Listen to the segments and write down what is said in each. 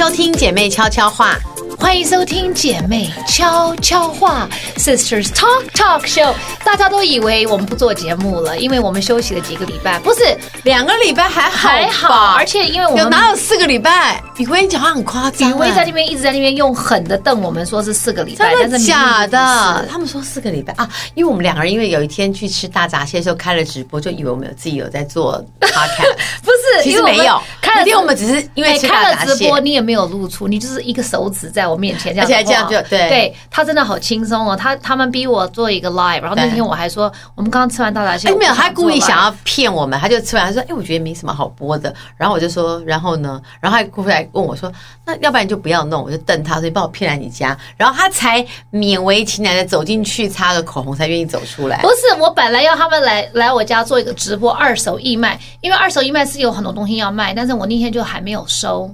收听姐妹悄悄话，欢迎收听姐妹悄悄话 Sisters Talk Talk Show。大家都以为我们不做节目了，因为我们休息了几个礼拜，不是两个礼拜还好还好，而且因为我们有哪有四个礼拜？雨薇讲话很夸张，雨薇在那边一直在那边用狠的瞪我们，说是四个礼拜，真的假的？他们说四个礼拜啊，因为我们两个人因为有一天去吃大闸蟹的时候开了直播，就以为我们有自己有在做 podcast，不是，其实没有，开了，因为我们只是因为吃大闸蟹。开了直播，你也没有露出，你就是一个手指在我面前这样，而且还这样就对。对，他真的好轻松哦，他他们逼我做一个 live，然后那天我还说，我们刚刚吃完大闸蟹，哎没有，他故意想要骗我们，他就吃完他说，哎，我觉得没什么好播的，然后我就说，然后呢，然后他过来问我说，那要不然就不要弄，我就瞪他，所以把我骗来你家，然后他才勉为其难的走进去擦个口红，才愿意走出来。不是，我本来要他们来来我家做一个直播二手义卖，因为二手义卖是有很多东西要卖，但是我那天就还没有收。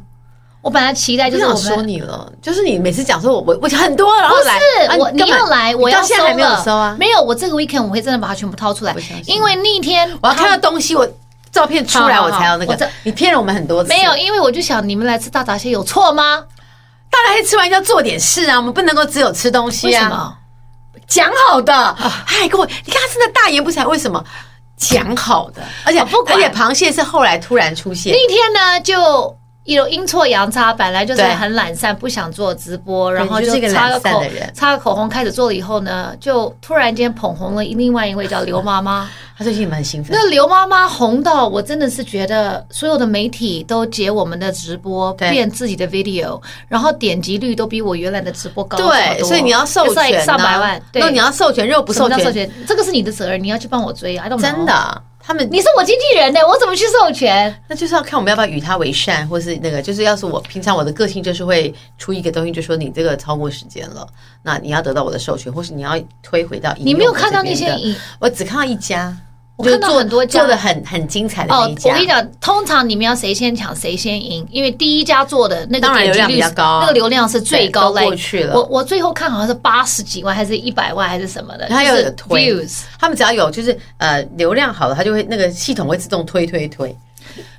我本来期待就是我说你了，就是你每次讲说我我我很多，然后来不是我你要来，我要现在还没有收啊，没有，我这个 weekend 我会真的把它全部掏出来，因为那天我要看到东西，我照片出来我才要那个。你骗了我们很多次，没有，因为我就想你们来吃大闸蟹有错吗？大闸蟹吃完要做点事啊，我们不能够只有吃东西啊。为什么？讲好的，嗨各位你看他真的大言不惭，为什么？讲好的，而且而且螃蟹是后来突然出现，那天呢就。有阴错阳差，本来就是很懒散，不想做直播，然后就擦个口擦个口红，开始做了以后呢，就突然间捧红了另外一位叫刘妈妈，她最近蛮兴奋。那刘妈妈红到我真的是觉得所有的媒体都截我们的直播变自己的 video，然后点击率都比我原来的直播高。对，所以你要授权上百万，那你要授权，又不授权，这个是你的责任，你要去帮我追啊，真的。他们，你是我经纪人呢，我怎么去授权？那就是要看我们要不要与他为善，或是那个，就是要是我平常我的个性就是会出一个东西，就说你这个超过时间了，那你要得到我的授权，或是你要推回到。你没有看到那些影，我只看到一家。我看到很多家做的很很精彩的那一家。哦，我跟你讲，通常你们要谁先抢谁先赢，因为第一家做的那个点击率当然流量比较高，那个流量是最高的。过去了，我我最后看好像是八十几万，还是一百万，还是什么的。他有推，他们只要有就是呃流量好了，他就会那个系统会自动推推推。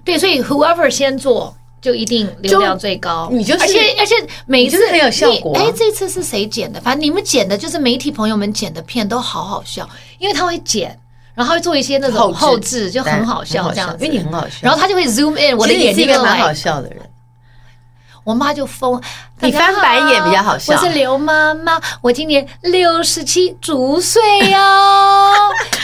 对，所以 whoever 先做就一定流量最高。你就是，而且而且每次很有效果。哎，这次是谁剪的？反正你们剪的就是媒体朋友们剪的片都好好笑，因为他会剪。然后会做一些那种后置，就很好笑这样子，因为你很好笑。然后他就会 zoom in，我的眼睛是一个蛮好笑的人。我妈就疯，你翻白眼比较好笑。我是刘妈妈，我今年六十七足岁哟。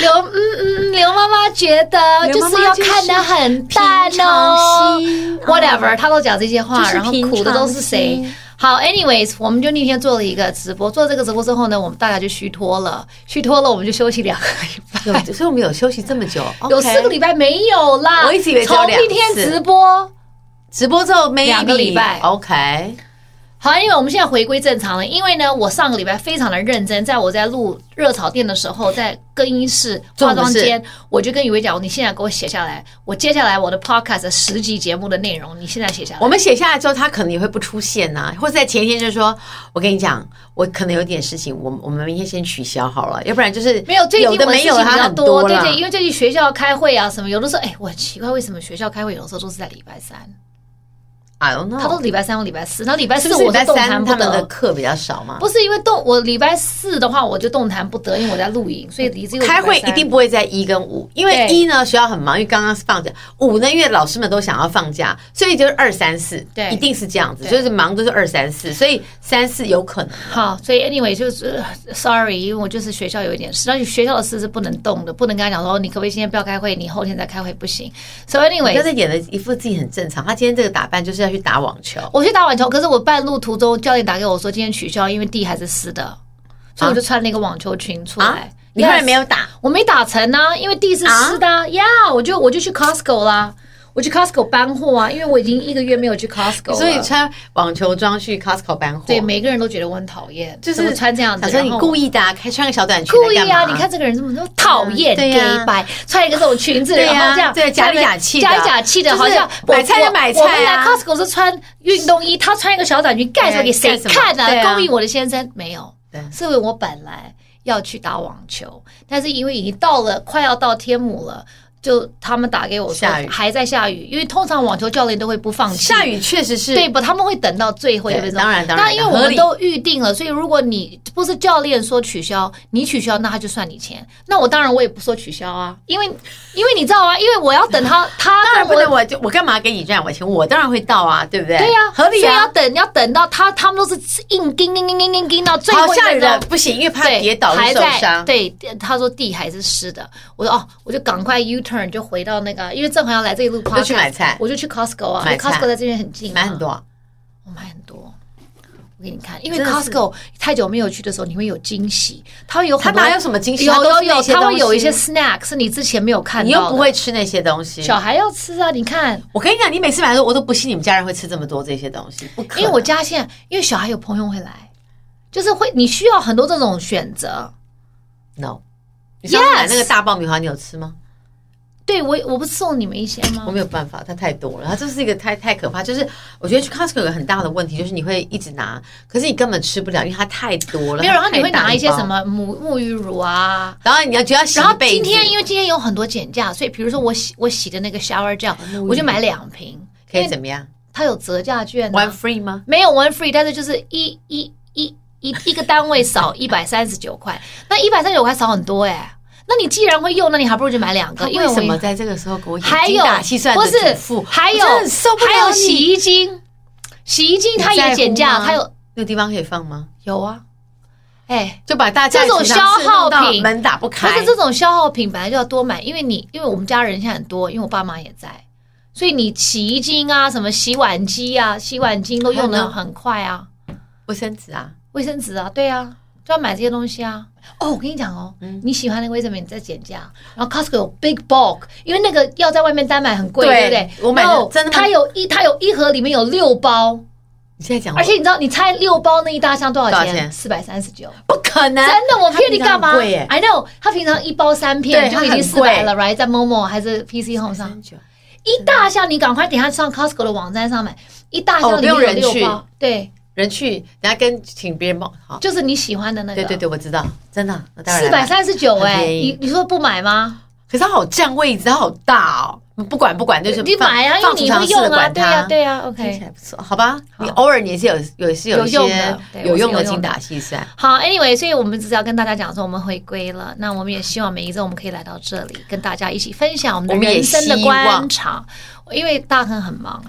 刘嗯嗯，刘妈妈觉得就是要看得很淡哦。Whatever，她都讲这些话，然后苦的都是谁？好，anyways，我们就那天做了一个直播，做这个直播之后呢，我们大家就虚脱了，虚脱了，我们就休息两个礼拜。所以我们有休息这么久，有四个礼拜没有啦。我一直以为。从那天直播，直播之后没两个礼拜。OK。好，因为我们现在回归正常了。因为呢，我上个礼拜非常的认真，在我在录热炒店的时候，在更衣室、化妆间，我就跟雨薇讲：“你现在给我写下来，我接下来我的 podcast 十集节目的内容，你现在写下来。”我们写下来之后，他可能也会不出现呐、啊，或者在前一天就说：“我跟你讲，我可能有点事情，我我们明天先取消好了，要不然就是没有最近有的没有他很多，对对，因为最近学校开会啊什么，有的时候哎，我很奇怪为什么学校开会有的时候都是在礼拜三。” I don't know. 他都礼拜三或礼拜四，然后礼拜四我在动弹不得。他们的课比较少吗？不是因为动我礼拜四的话，我就动弹不得，因为我在录影，所以离这个开会一定不会在一跟五，因为一呢学校很忙，因为刚刚是放假；五呢因为老师们都想要放假，所以就是二三四，对，一定是这样子，就是忙都是二三四，所以三四有可能。好，所以 anyway 就是 sorry，因为我就是学校有一点事，而且学校的事是不能动的，不能跟他讲说你可不可以今天不要开会，你后天再开会不行。所以 anyway，他在演的一副自己很正常，他今天这个打扮就是要去打网球。我去打网球，可是我半路途中教练打给我说今天取消，因为地还是湿的，所以我就穿了一个网球裙出来。啊、你后来没有打？我没打成呢、啊，因为地是湿的呀、啊，yeah, 我就我就去 Costco 啦。我去 Costco 搬货啊，因为我已经一个月没有去 Costco 了。所以穿网球装去 Costco 搬货。对，每个人都觉得我很讨厌，就是穿这样子。反正你故意的，开穿个小短裙。故意啊！你看这个人这么讨厌，对呀，白穿一个这种裙子，然后这样，对，假里假气，假里假气的，好像买菜就买菜。我们来 Costco 是穿运动衣，他穿一个小短裙盖出来给谁看呢？勾引我的先生没有？是因为我本来要去打网球，但是因为已经到了快要到天母了。就他们打给我说下雨还在下雨，因为通常网球教练都会不放弃。下雨确实是对不？他们会等到最后一分钟。当然当然。那因为我们都预定了，所以如果你不是教练说取消，你取消，那他就算你钱。那我当然我也不说取消啊，因为因为你知道啊，因为我要等他，他当然不能，我就我干嘛给你赚我钱？我当然会到啊，对不对？对呀、啊，合理啊。所以要等要等到他，他们都是硬盯盯盯盯盯盯到最后一分钟不行，因为怕跌倒会受伤。对，他说地还是湿的，我说哦，我就赶快 U turn 就回到那个。因为正好要来这一路，就去买菜，我就去 Costco 啊，因为 Costco 在这边很近，买很多，我买很多。我给你看，因为 Costco 太久没有去的时候，你会有惊喜，它会有很多，它哪有什么惊喜？有有有，它会有一些 snack 是你之前没有看到，你又不会吃那些东西，小孩要吃啊！你看，我跟你讲，你每次买的时候，我都不信你们家人会吃这么多这些东西，不可能。因为我家现在，因为小孩有朋友会来，就是会你需要很多这种选择。No，你上次买那个大爆米花，你有吃吗？对我，我不是送你们一些吗？我没有办法，它太多了，它这是一个太太可怕。就是我觉得去 Costco 有个很大的问题，就是你会一直拿，可是你根本吃不了，因为它太多了。没有，然后你会拿一些什么沐沐浴乳啊，然后你要就要洗。然后今天因为今天有很多减价，所以比如说我洗我洗的那个 shower gel，我就买两瓶，可以怎么样？它有折价券，one free 吗？没有 one free，但是就是一一一一一个单位少一百三十九块，那一百三十九块少很多哎。那你既然会用，那你还不如就买两个。因为什么在这个时候给我精打细算的？还有还有洗衣精，洗衣精它也减价，它有那个地方可以放吗？有啊，哎，就把大家这种消耗品门打不开。不是这种消耗品本来就要多买，因为你因为我们家人现在很多，因为我爸妈也在，所以你洗衣精啊、什么洗碗机啊、洗碗巾都用的很快啊。卫生纸啊，卫生纸啊，对啊，就要买这些东西啊。哦，我跟你讲哦，嗯、你喜欢那个卫生棉在减价，然后 Costco 有 Big Bulk，因为那个要在外面单买很贵，对，对不对？我买的真的，它有一它有一盒里面有六包。你现在讲，而且你知道，你猜六包那一大箱多少钱？四百三十九，不可能，真的，我骗你干嘛？I know，它平常一包三片就已经四百了，right？在 Momo 还是 PC Home 上，一大箱，你赶快等下上 Costco 的网站上买，一大箱里面有六包，对。人去，人家跟请别人帮，好，就是你喜欢的那个。对对对，我知道，真的。四百三十九哎，你你说不买吗？可是它好占位置，它好大哦。不管不管，就是你买啊，因为你会用啊，对啊对啊。OK，听起来不错，好吧。你偶尔你也是有有是有一些有用的精打细算。好，Anyway，所以我们只是要跟大家讲说，我们回归了。那我们也希望每一周我们可以来到这里，跟大家一起分享我们的人生的观察。因为大亨很忙。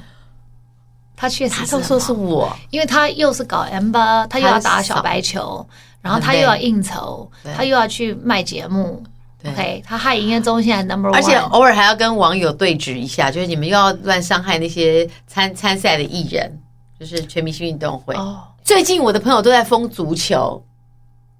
他确实，他都说是我，因为他又是搞 M 八，他又要打小白球，然后他又要应酬，他又要去卖节目。OK，他害营业中心还 Number One，而且偶尔还要跟网友对峙一下，就是你们又要乱伤害那些参参赛的艺人，就是全明星运动会。哦，最近我的朋友都在疯足球，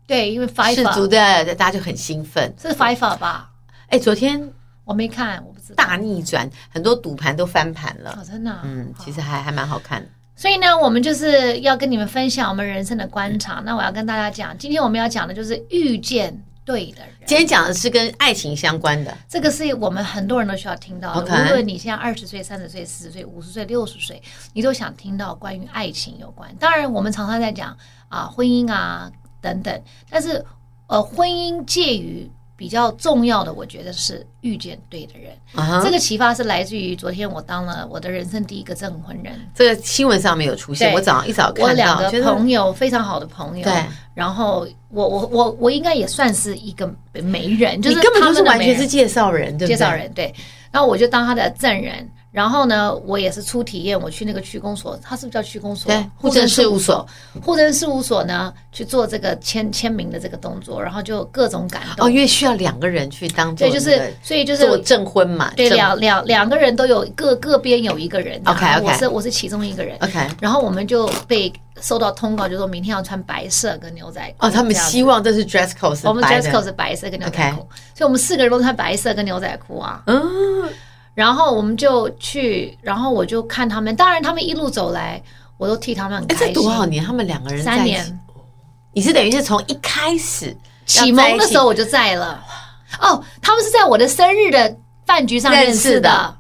对，因为 FIFA 是足的大家就很兴奋，是 FIFA 吧？哎，昨天。我没看，我不知道。大逆转，很多赌盘都翻盘了。哦，真的啊？嗯，其实还还蛮好看的。所以呢，我们就是要跟你们分享我们人生的观察。那我要跟大家讲，今天我们要讲的就是遇见对的人。今天讲的是跟爱情相关的，这个是我们很多人都需要听到的。无论你现在二十岁、三十岁、四十岁、五十岁、六十岁，你都想听到关于爱情有关。当然，我们常常在讲啊婚姻啊等等，但是呃，婚姻介于。比较重要的，我觉得是遇见对的人。Uh huh. 这个启发是来自于昨天我当了我的人生第一个证婚人。这个新闻上面有出现，我早上一早看到。我两个朋友，非常好的朋友。对。然后我我我我应该也算是一个媒人，就是他们完全是介绍人，对不对？介绍人对。然后我就当他的证人。然后呢，我也是初体验，我去那个区公所，它是不是叫区公所？对，户政事务所。户政事务所呢，去做这个签签名的这个动作，然后就各种感动。哦，因为需要两个人去当做，对，就是所以就是做证婚嘛。对，两两两个人都有各各边有一个人。OK OK，我是我是其中一个人。OK，然后我们就被收到通告，就说明天要穿白色跟牛仔裤。哦，他们希望这是 dress code，我们 dress code 是白色跟牛仔裤，所以我们四个人都穿白色跟牛仔裤啊。嗯。然后我们就去，然后我就看他们。当然，他们一路走来，我都替他们很开心。这多少年？他们两个人三年。你是等于是从一开始启蒙的时候我就在了。哦，他们是在我的生日的饭局上认识的。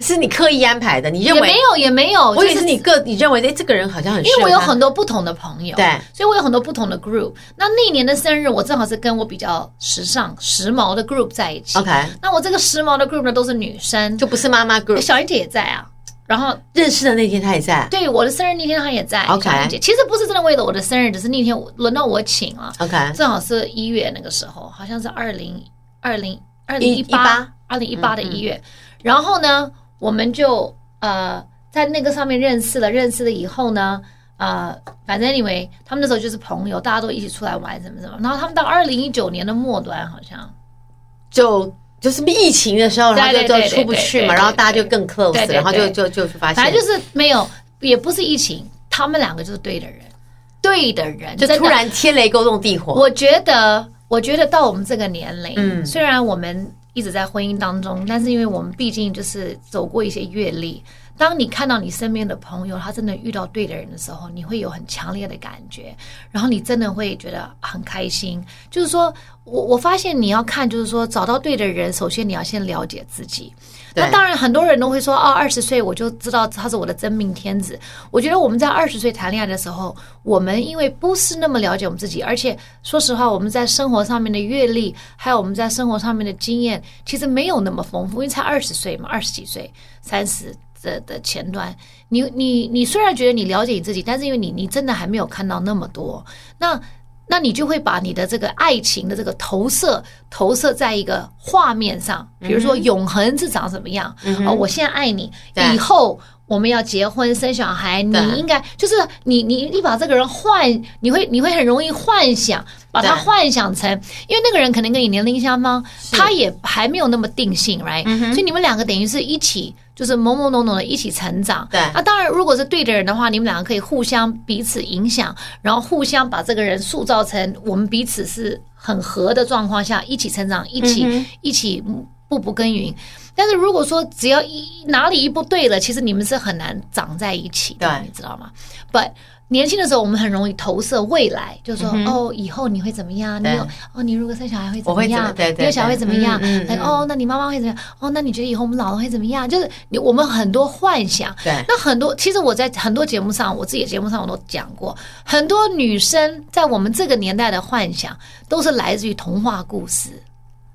是你刻意安排的？你认为也没有也没有，我也是你个你认为哎，这个人好像很。因为我有很多不同的朋友，对，所以我有很多不同的 group。那那年的生日，我正好是跟我比较时尚时髦的 group 在一起。OK，那我这个时髦的 group 呢，都是女生，就不是妈妈 group。小英姐也在啊。然后认识的那天，他也在。对，我的生日那天他也在。OK，其实不是真的为了我的生日，只是那天轮到我请了。OK，正好是一月那个时候，好像是二零二零二零一八二零一八的一月。然后呢，我们就呃在那个上面认识了，认识了以后呢，呃，反正因为他们那时候就是朋友，大家都一起出来玩什么什么。然后他们到二零一九年的末端，好像就。就是疫情的时候，然后就就出不去嘛，然后大家就更 close，然后就就就发现，反正就是没有，也不是疫情，他们两个就是对的人，对的人，就突然天雷勾动地火。我觉得，我觉得到我们这个年龄，嗯，虽然我们一直在婚姻当中，但是因为我们毕竟就是走过一些阅历。当你看到你身边的朋友，他真的遇到对的人的时候，你会有很强烈的感觉，然后你真的会觉得很开心。就是说我我发现你要看，就是说找到对的人，首先你要先了解自己。那当然，很多人都会说，哦，二十岁我就知道他是我的真命天子。我觉得我们在二十岁谈恋爱的时候，我们因为不是那么了解我们自己，而且说实话，我们在生活上面的阅历，还有我们在生活上面的经验，其实没有那么丰富，因为才二十岁嘛，二十几岁，三十。的的前端，你你你虽然觉得你了解你自己，但是因为你你真的还没有看到那么多，那那你就会把你的这个爱情的这个投射投射在一个画面上，比如说永恒是长什么样？嗯、哦，我现在爱你，以后我们要结婚生小孩，你应该就是你你你把这个人幻，你会你会很容易幻想，把他幻想成，因为那个人可能跟你年龄相仿，他也还没有那么定性，right？、嗯、所以你们两个等于是一起。就是懵懵懂懂的一起成长，对。那当然，如果是对的人的话，你们两个可以互相彼此影响，然后互相把这个人塑造成我们彼此是很合的状况下，一起成长，一起、嗯、一起步步耕耘。但是如果说只要一哪里一不对了，其实你们是很难长在一起的，你知道吗？But 年轻的时候，我们很容易投射未来，就是说、嗯、哦，以后你会怎么样？你有哦，你如果生小孩会怎么样？对对对，你有小孩会怎么样？嗯嗯、哦，那你妈妈会怎么样？哦，那你觉得以后我们老了会怎么样？就是你我们很多幻想。对，那很多其实我在很多节目上，我自己的节目上我都讲过，很多女生在我们这个年代的幻想，都是来自于童话故事。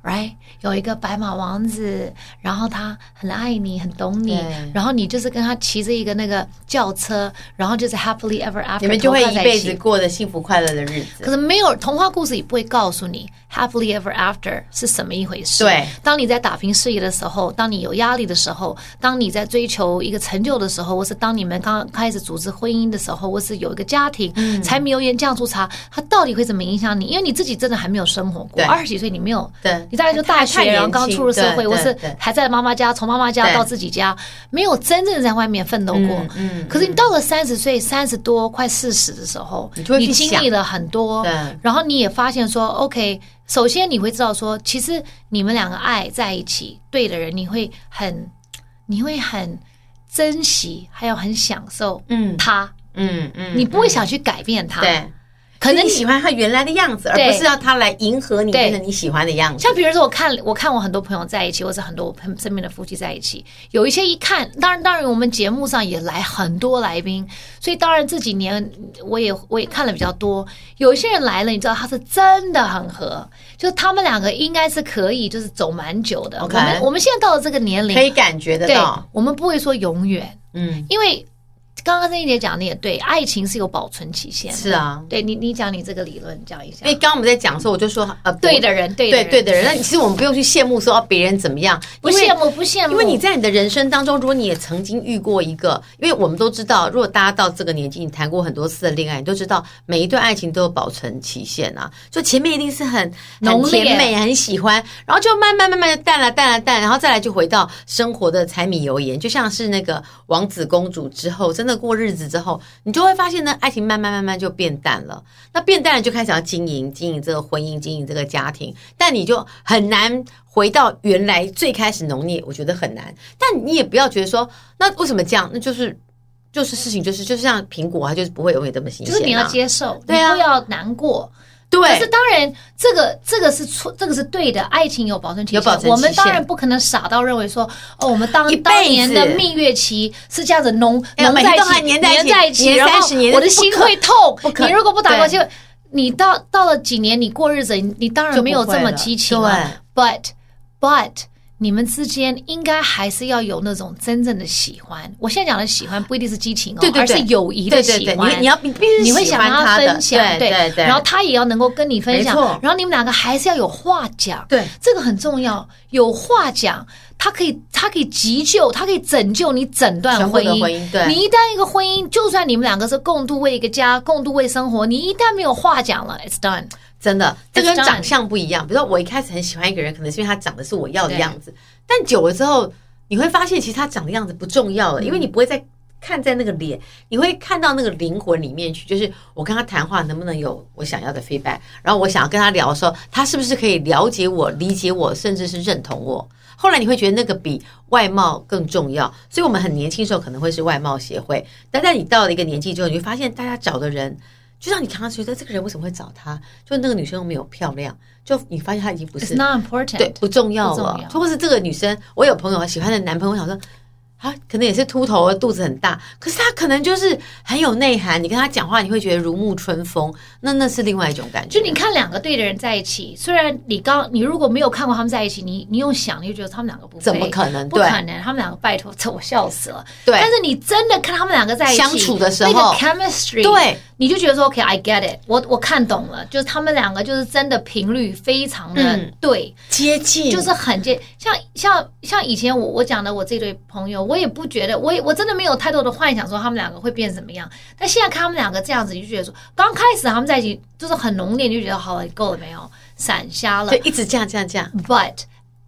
Right，有一个白马王子，然后他很爱你，很懂你，然后你就是跟他骑着一个那个轿车，然后就是 happily ever after，你们就会一辈子过着幸福快乐的日子。可是没有童话故事也不会告诉你 happily ever after 是什么一回事。对，当你在打拼事业的时候，当你有压力的时候，当你在追求一个成就的时候，或是当你们刚开始组织婚姻的时候，或是有一个家庭，嗯、柴米油盐酱醋茶，它到底会怎么影响你？因为你自己真的还没有生活过，二十几岁你没有对。你大概就大学，然后刚出入社会，我是还在妈妈家，从妈妈家到自己家，没有真正在外面奋斗过。嗯，可是你到了三十岁、三十多、快四十的时候，你经历了很多，然后你也发现说，OK，首先你会知道说，其实你们两个爱在一起，对的人，你会很，你会很珍惜，还有很享受，嗯，他，嗯嗯，你不会想去改变他，对。可能你喜欢他原来的样子，而不是要他来迎合你变成你喜欢的样子。像比如说，我看我看我很多朋友在一起，或者很多我身边的夫妻在一起，有一些一看，当然当然，我们节目上也来很多来宾，所以当然这几年我也我也看了比较多。有一些人来了，你知道他是真的很合，就是他们两个应该是可以就是走蛮久的。我们我们现在到了这个年龄，可以感觉得到，我们不会说永远，嗯，因为。刚刚曾一姐讲的也对，爱情是有保存期限的。是啊，对你，你讲你这个理论讲一下。因为刚刚我们在讲的时候，我就说呃，对的人，对对对的人。那其实我们不用去羡慕说别人怎么样，不羡慕不羡慕。因为你在你的人生当中，如果你也曾经遇过一个，因为我们都知道，如果大家到这个年纪，你谈过很多次的恋爱，你都知道每一段爱情都有保存期限啊。就前面一定是很很甜美，很喜欢，然后就慢慢慢慢的淡了淡了淡，然后再来就回到生活的柴米油盐，就像是那个王子公主之后，真的过日子之后。你就会发现呢，爱情慢慢慢慢就变淡了。那变淡了，就开始要经营经营这个婚姻，经营这个家庭。但你就很难回到原来最开始浓烈，我觉得很难。但你也不要觉得说，那为什么这样？那就是就是事情就是就是像苹果，它就是不会永远这么新鲜啊。就是你要接受，对啊，不要难过。对，可是当然，这个这个是错，这个是对的。爱情有保存期限，有保存期限。我们当然不可能傻到认为说，哦，我们当当年的蜜月期是这样子浓浓在一起，黏在一起，然后我的心会痛。你如果不打过去，你到到了几年，你过日子，你你当然没有这么激情了。But but 你们之间应该还是要有那种真正的喜欢。我现在讲的喜欢不一定是激情哦，而是友谊的喜欢。你要你必须你会想跟他分享，对对对，然后他也要能够跟你分享，然后你们两个还是要有话讲。对，这个很重要，有话讲，他可以他可以急救，他可以拯救你整段婚姻。婚姻，对，你一旦一个婚姻，就算你们两个是共度为一个家，共度为生活，你一旦没有话讲了，it's done。真的，这跟长相不一样。比如说，我一开始很喜欢一个人，可能是因为他长得是我要的样子。但久了之后，你会发现，其实他长的样子不重要了，因为你不会再看在那个脸，你会看到那个灵魂里面去。就是我跟他谈话，能不能有我想要的 feedback？然后我想要跟他聊的时候，他是不是可以了解我、理解我，甚至是认同我？后来你会觉得那个比外貌更重要。所以我们很年轻的时候可能会是外貌协会，但在你到了一个年纪之后，你会发现大家找的人。就像你常常觉得这个人为什么会找他？就那个女生又没有漂亮，就你发现她已经不是 not important，对，不重要了。或者是这个女生，我有朋友喜欢的男朋友，我想说。他可能也是秃头，肚子很大，可是他可能就是很有内涵。你跟他讲话，你会觉得如沐春风，那那是另外一种感觉。就你看两个对的人在一起，虽然你刚你如果没有看过他们在一起，你你用想，你就觉得他们两个不怎么可能？不可能，他们两个拜托，这我笑死了。对，但是你真的看他们两个在一起相处的时候，那个 chemistry，对，你就觉得说 OK，I get it，我我看懂了，就是他们两个就是真的频率非常的对，接近，就是很接，像像像以前我我讲的我这对朋友，我也不觉得我也。我真的没有太多的幻想说他们两个会变怎么样，但现在看他们两个这样子，你就觉得说刚开始他们在一起就是很浓烈，就觉得好了，够了没有，闪瞎了，就，一直这样这样这样。But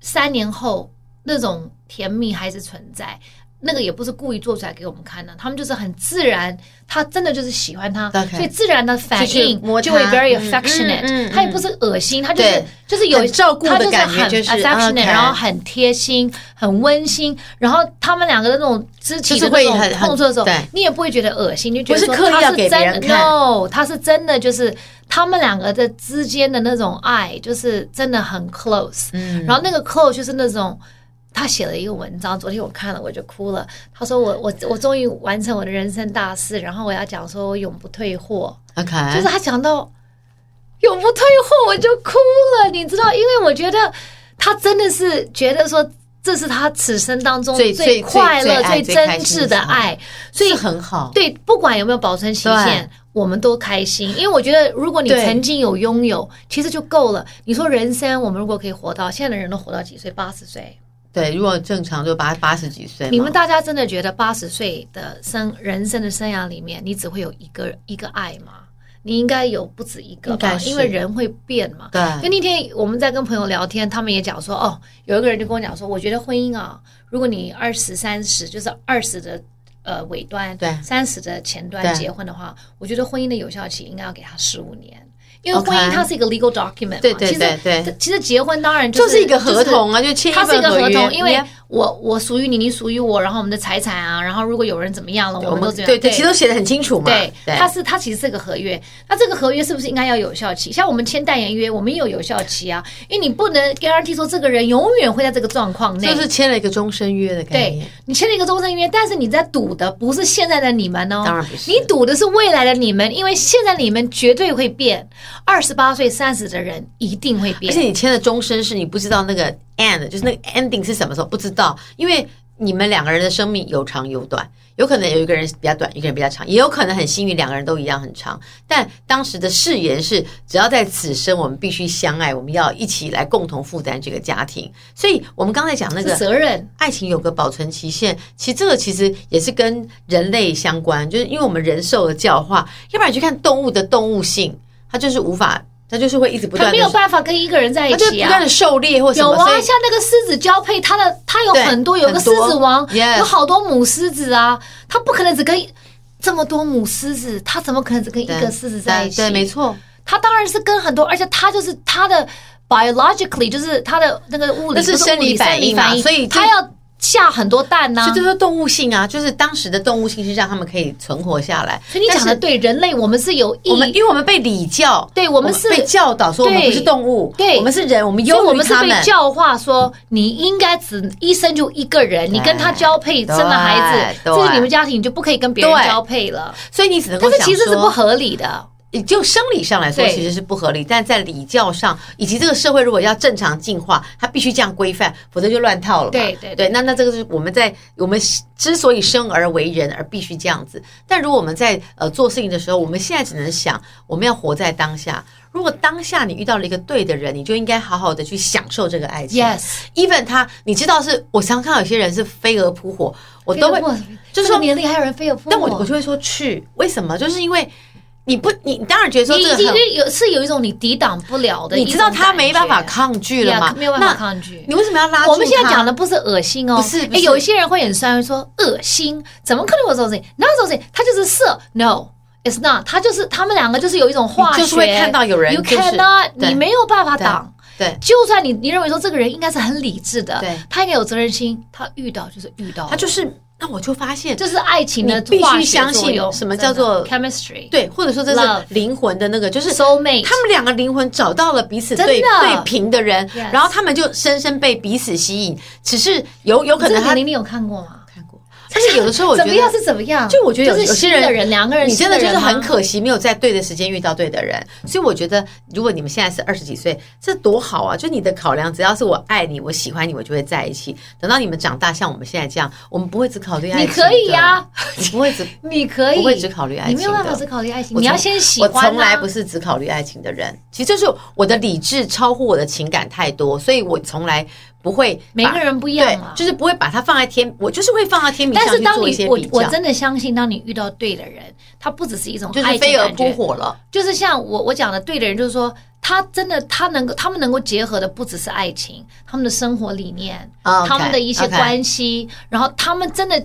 三年后那种甜蜜还是存在。那个也不是故意做出来给我们看的，他们就是很自然，他真的就是喜欢他，okay, 所以自然的反应就会 very affectionate，他、嗯嗯。嗯、也不是恶心，他就是就是有照顾的感觉，就是很 affectionate，然后很贴心，很温馨，然后他们两个的那种肢体的那种碰触的时候，你也不会觉得恶心，你就觉得说他是真的，no，他是真的就是他们两个的之间的那种爱，就是真的很 close，、嗯、然后那个 close 就是那种。他写了一个文章，昨天我看了我就哭了。他说我：“我我我终于完成我的人生大事，然后我要讲说我永不退货。” OK，就是他讲到永不退货，我就哭了。你知道，因为我觉得他真的是觉得说这是他此生当中最快乐、最真挚的爱，所以很好。对，不管有没有保存期限，我们都开心。因为我觉得，如果你曾经有拥有，其实就够了。你说人生，我们如果可以活到现在的人都活到几岁？八十岁。对，如果正常就八八十几岁。你们大家真的觉得八十岁的生人生的生涯里面，你只会有一个一个爱吗？你应该有不止一个吧，因为人会变嘛。对。因为那天我们在跟朋友聊天，他们也讲说，哦，有一个人就跟我讲说，我觉得婚姻啊，如果你二十三十，就是二十的呃尾端，对，三十的前端结婚的话，我觉得婚姻的有效期应该要给他十五年。因为婚姻它是一个 legal document 嘛，对对对对，其实结婚当然就是一个合同啊，就签一个合同，因为我我属于你，你属于我，然后我们的财产啊，然后如果有人怎么样了，我们都这样。对对，其实都写的很清楚嘛。对，它是它其实是个合约。那这个合约是不是应该要有效期？像我们签代言约，我们也有有效期啊，因为你不能 guarantee 说这个人永远会在这个状况内。就是签了一个终身约的概念。对，你签了一个终身约，但是你在赌的不是现在的你们哦，当然不是。你赌的是未来的你们，因为现在你们绝对会变。二十八岁。三十的人一定会变，而且你签的终身是你不知道那个 end，就是那个 ending 是什么时候，不知道，因为你们两个人的生命有长有短，有可能有一个人比较短，一个人比较长，也有可能很幸运两个人都一样很长。但当时的誓言是，只要在此生我们必须相爱，我们要一起来共同负担这个家庭。所以，我们刚才讲那个责任，爱情有个保存期限，其实这个其实也是跟人类相关，就是因为我们人受了教化，要不然你去看动物的动物性，它就是无法。他就是会一直不断，他没有办法跟一个人在一起啊，不断的狩猎或什么。有啊，像那个狮子交配，他的他有很多，有个狮子王，有好多母狮子啊，他不可能只跟这么多母狮子，他怎么可能只跟一个狮子在一起？对，没错，他当然是跟很多，而且他就是他的 biologically 就是他的那个物理，那是生理反应嘛，所以他要。下很多蛋呢、啊。这就是动物性啊，就是当时的动物性是让他们可以存活下来。所以你讲的对，人类我们是有意义，我们因为我们被礼教，对我们是被教导说我们不是动物，对，我们是人，我们优于他们。我们是被教化说你应该只一生就一个人，你跟他交配生了孩子，这是你们家庭，你就不可以跟别人交配了。所以你只能但是其实是不合理的。就生理上来说，其实是不合理，但在礼教上，以及这个社会如果要正常进化，它必须这样规范，否则就乱套了嘛。对对对，那那这个是我们在我们之所以生而为人而必须这样子。但如果我们在呃做事情的时候，我们现在只能想，我们要活在当下。如果当下你遇到了一个对的人，你就应该好好的去享受这个爱情。Yes，even 他，你知道是，我常看到有些人是飞蛾扑火，我都会，就是说年龄还有人飞蛾扑火，但我我就会说去，为什么？就是因为。你不，你当然觉得说这个因为有是有一种你抵挡不了的，你知道他没办法抗拒了吗？没有办法抗拒。你为什么要拉住？我们现在讲的不是恶心哦，不是。哎，有一些人会很酸，说恶心，怎么可能有这种事情？哪有这种事情？他就是色，No，it's not。他就是他们两个就是有一种化学，就是会看到有人，You cannot，你没有办法挡。对，就算你你认为说这个人应该是很理智的，对，他应该有责任心，他遇到就是遇到，他就是。那我就发现，这是爱情的，必须相信什么叫做 chemistry，对，或者说这是灵魂的那个，就是 soul mate。他们两个灵魂找到了彼此对对平的人，然后他们就深深被彼此吸引。只是有有可能，他你有看过吗？但是有的时候我觉得怎么样是怎么样，就我觉得有有些人两个人，你真的就是很可惜，没有在对的时间遇到对的人。所以我觉得，如果你们现在是二十几岁，这多好啊！就你的考量，只要是我爱你，我喜欢你，我就会在一起。等到你们长大，像我们现在这样，我们不会只考虑爱情。你可以呀，你不会只，你可以不会只考虑爱情。你没有办法只考虑爱情，你要先喜欢。我从来不是只考虑爱情的人，其实就是我的理智超乎我的情感太多，所以我从来。不会，每个人不一样嘛，就是不会把它放在天，我就是会放在天平上去做一些比较。我我真的相信，当你遇到对的人，他不只是一种爱情，就是飞蛾扑火了。就是像我我讲的对的人，就是说他真的他能够他们能够结合的不只是爱情，他们的生活理念，okay, 他们的一些关系.然后他们真的。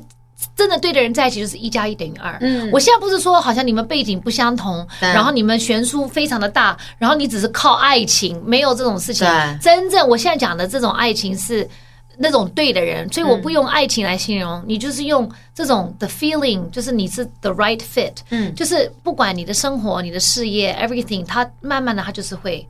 真的对的人在一起就是一加一等于二。嗯，我现在不是说好像你们背景不相同，然后你们悬殊非常的大，然后你只是靠爱情，没有这种事情。真正我现在讲的这种爱情是那种对的人，所以我不用爱情来形容，你就是用这种 the feeling，就是你是 the right fit。嗯，就是不管你的生活、你的事业，everything，它慢慢的它就是会。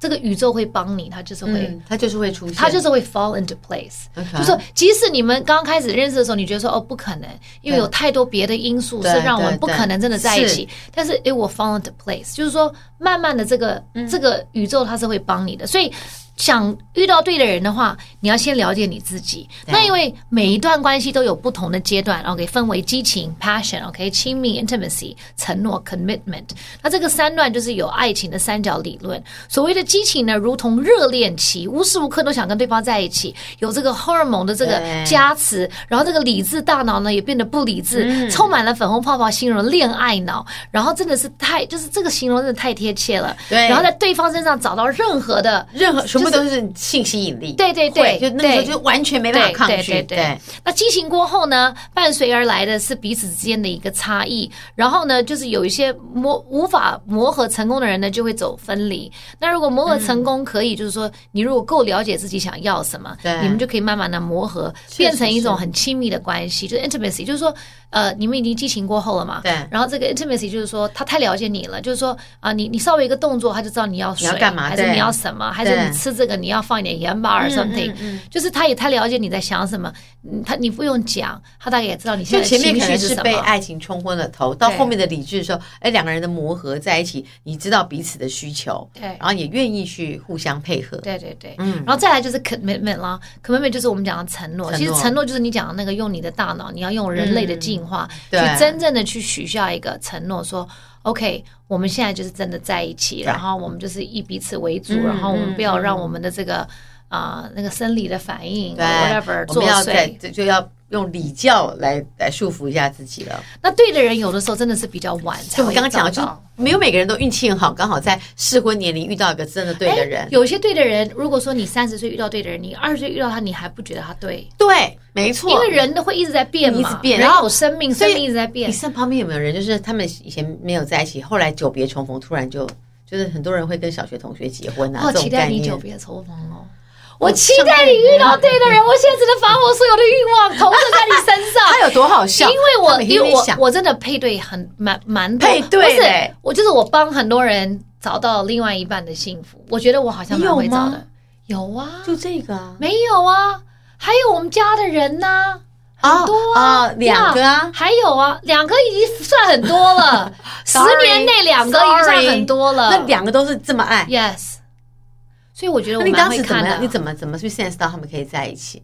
这个宇宙会帮你，它就是会，它就是会出现，它就是会 fall into place。就是说，即使你们刚开始认识的时候，你觉得说哦不可能，因为有太多别的因素是让我们不可能真的在一起。但是 it will fall into place，就是说，慢慢的这个这个宇宙它是会帮你的，所以。想遇到对的人的话，你要先了解你自己。那因为每一段关系都有不同的阶段，然后可以分为激情 （passion）、OK、亲密 （intimacy）、承诺 （commitment）。那这个三段就是有爱情的三角理论。所谓的激情呢，如同热恋期，无时无刻都想跟对方在一起，有这个荷尔蒙的这个加持，然后这个理智大脑呢也变得不理智，充满了粉红泡泡，形容恋爱脑。然后真的是太，就是这个形容真的太贴切了。对，然后在对方身上找到任何的任何什么。都是性吸引力，对对对，就那个时候就完全没办法抗拒。对，那激情过后呢，伴随而来的是彼此之间的一个差异。然后呢，就是有一些磨无法磨合成功的人呢，就会走分离。那如果磨合成功，可以就是说，你如果够了解自己想要什么，对，你们就可以慢慢的磨合，变成一种很亲密的关系，就是 intimacy，就是说。呃，你们已经激情过后了嘛？对。然后这个 intimacy 就是说，他太了解你了，就是说啊、呃，你你稍微一个动作，他就知道你要水，你要干嘛，还是你要什么，还是你吃这个，你要放一点盐巴 or something，、嗯就是他也太了解你在想什么，他你不用讲，他大概也知道你现在情绪是什么。就前面可能是被爱情冲昏了头，到后面的理智的时候，哎，两个人的磨合在一起，你知道彼此的需求，对，然后也愿意去互相配合，对对对，嗯，然后再来就是 commitment 啦，commitment 就是我们讲的承诺，其实承诺就是你讲的那个用你的大脑，你要用人类的进化，嗯、对。真正的去许下一个承诺，说 OK，我们现在就是真的在一起，然后我们就是以彼此为主，然后我们不要让我们的这个啊、呃、那个生理的反应，whatever，作祟，就要。用礼教来来束缚一下自己了。那对的人有的时候真的是比较晚才。就我刚刚讲的，就没有每个人都运气很好，刚好在适婚年龄遇到一个真的对的人。有些对的人，如果说你三十岁遇到对的人，你二十岁遇到他，你还不觉得他对？对，没错。因为人都会一直在变嘛，一直变，然后有生命，生命一直在变。你身旁边有没有人，就是他们以前没有在一起，后来久别重逢，突然就就是很多人会跟小学同学结婚啊？好期待你久别重逢哦。我期待你遇到对的人，我现在只能把我所有的欲望投射在你身上。他有多好笑？因为我因为我我真的配对很蛮蛮配对，不是我就是我帮很多人找到另外一半的幸福。我觉得我好像蛮会找的，有啊，就这个啊，没有啊，还有我们家的人呢，很多啊，两个啊，还有啊，两个已经算很多了，十年内两个已经算很多了，那两个都是这么爱，yes。所以我觉得我你当时怎么样？你怎么怎么去 sense 到他们可以在一起？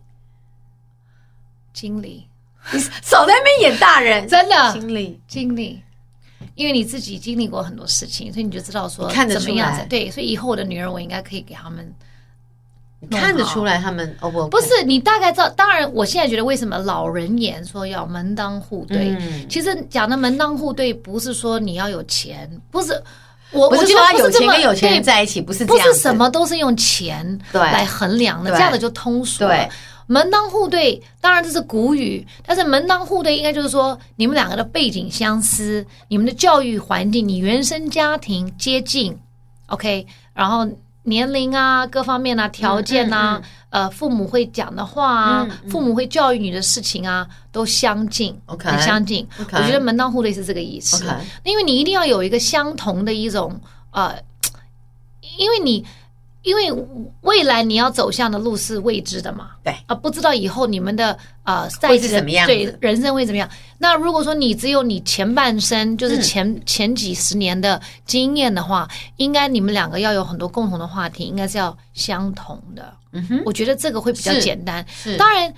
经理，你少在那边演大人，真的经理经理，因为你自己经历过很多事情，所以你就知道说看得出来。对，所以以后我的女儿，我应该可以给他们看得出来，他们哦不不是你大概知道。当然，我现在觉得为什么老人言说要门当户对，其实讲的门当户对不是说你要有钱，不是。我我觉得有钱跟有钱人在一起不是这样，不是什么都是用钱来衡量的，这样的就通俗了。对，门当户对，当然这是古语，但是门当户对应该就是说你们两个的背景相似，你们的教育环境，你原生家庭接近，OK，然后。年龄啊，各方面啊，条件啊，呃，父母会讲的话啊，父母会教育你的事情啊，都相近，okay, 很相近。我觉得门当户对是这个意思因为你一定要有一个相同的一种呃，因为你。因为未来你要走向的路是未知的嘛，对啊，不知道以后你们的啊，赛会是怎么样，对人生会怎么样？那如果说你只有你前半生就是前、嗯、前几十年的经验的话，应该你们两个要有很多共同的话题，应该是要相同的。嗯哼，我觉得这个会比较简单。是，当然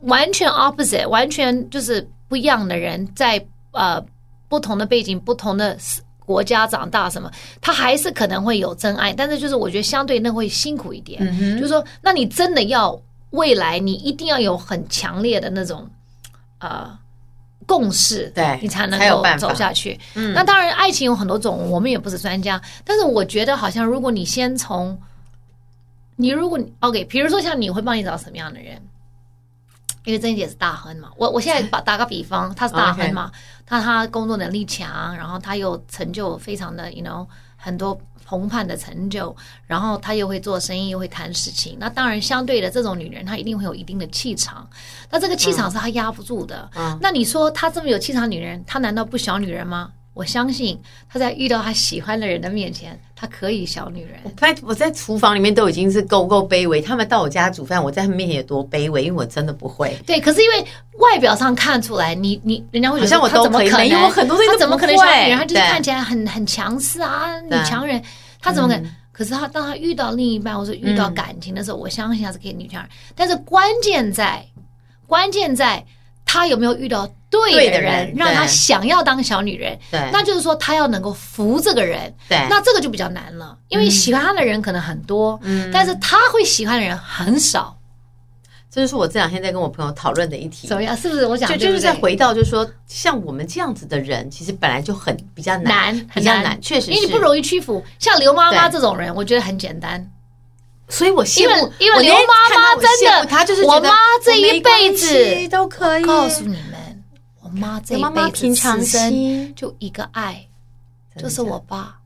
完全 opposite，完全就是不一样的人，在呃不同的背景、不同的。国家长大什么，他还是可能会有真爱，但是就是我觉得相对那会辛苦一点。就是说，那你真的要未来，你一定要有很强烈的那种呃共识，对你才能够走下去。嗯，那当然，爱情有很多种，我们也不是专家，但是我觉得好像如果你先从你如果 OK，比如说像你会帮你找什么样的人？因为珍姐是大亨嘛，我我现在把打个比方，他是大亨嘛，他他工作能力强，然后他又成就非常的，you know，很多澎湃的成就，然后他又会做生意，又会谈事情，那当然相对的这种女人，她一定会有一定的气场，那这个气场是她压不住的。嗯，那你说她这么有气场的女人，她难道不小女人吗？我相信他在遇到他喜欢的人的面前，他可以小女人。我在我在厨房里面都已经是够够卑微，他们到我家煮饭，我在他们面前有多卑微，因为我真的不会。对，可是因为外表上看出来，你你人家会觉得像我都可以，因为我很多东西他怎么可能小女人？他就是看起来很很强势啊，女强人，他怎么可能？可是他当他遇到另一半或者遇到感情的时候，我相信他是可以女强人。但是关键在关键在他有没有遇到。对的人，让他想要当小女人，对，那就是说他要能够服这个人，对，那这个就比较难了，因为喜欢他的人可能很多，嗯，但是他会喜欢的人很少。这就是我这两天在跟我朋友讨论的一题。怎么样？是不是？我想就就是在回到，就是说，像我们这样子的人，其实本来就很比较难，比较难，确实，因为你不容易屈服。像刘妈妈这种人，我觉得很简单，所以我羡慕，因为刘妈妈真的，她就是我妈这一辈子都可以告诉你们。我妈这一辈子此生就一个爱，就是我爸，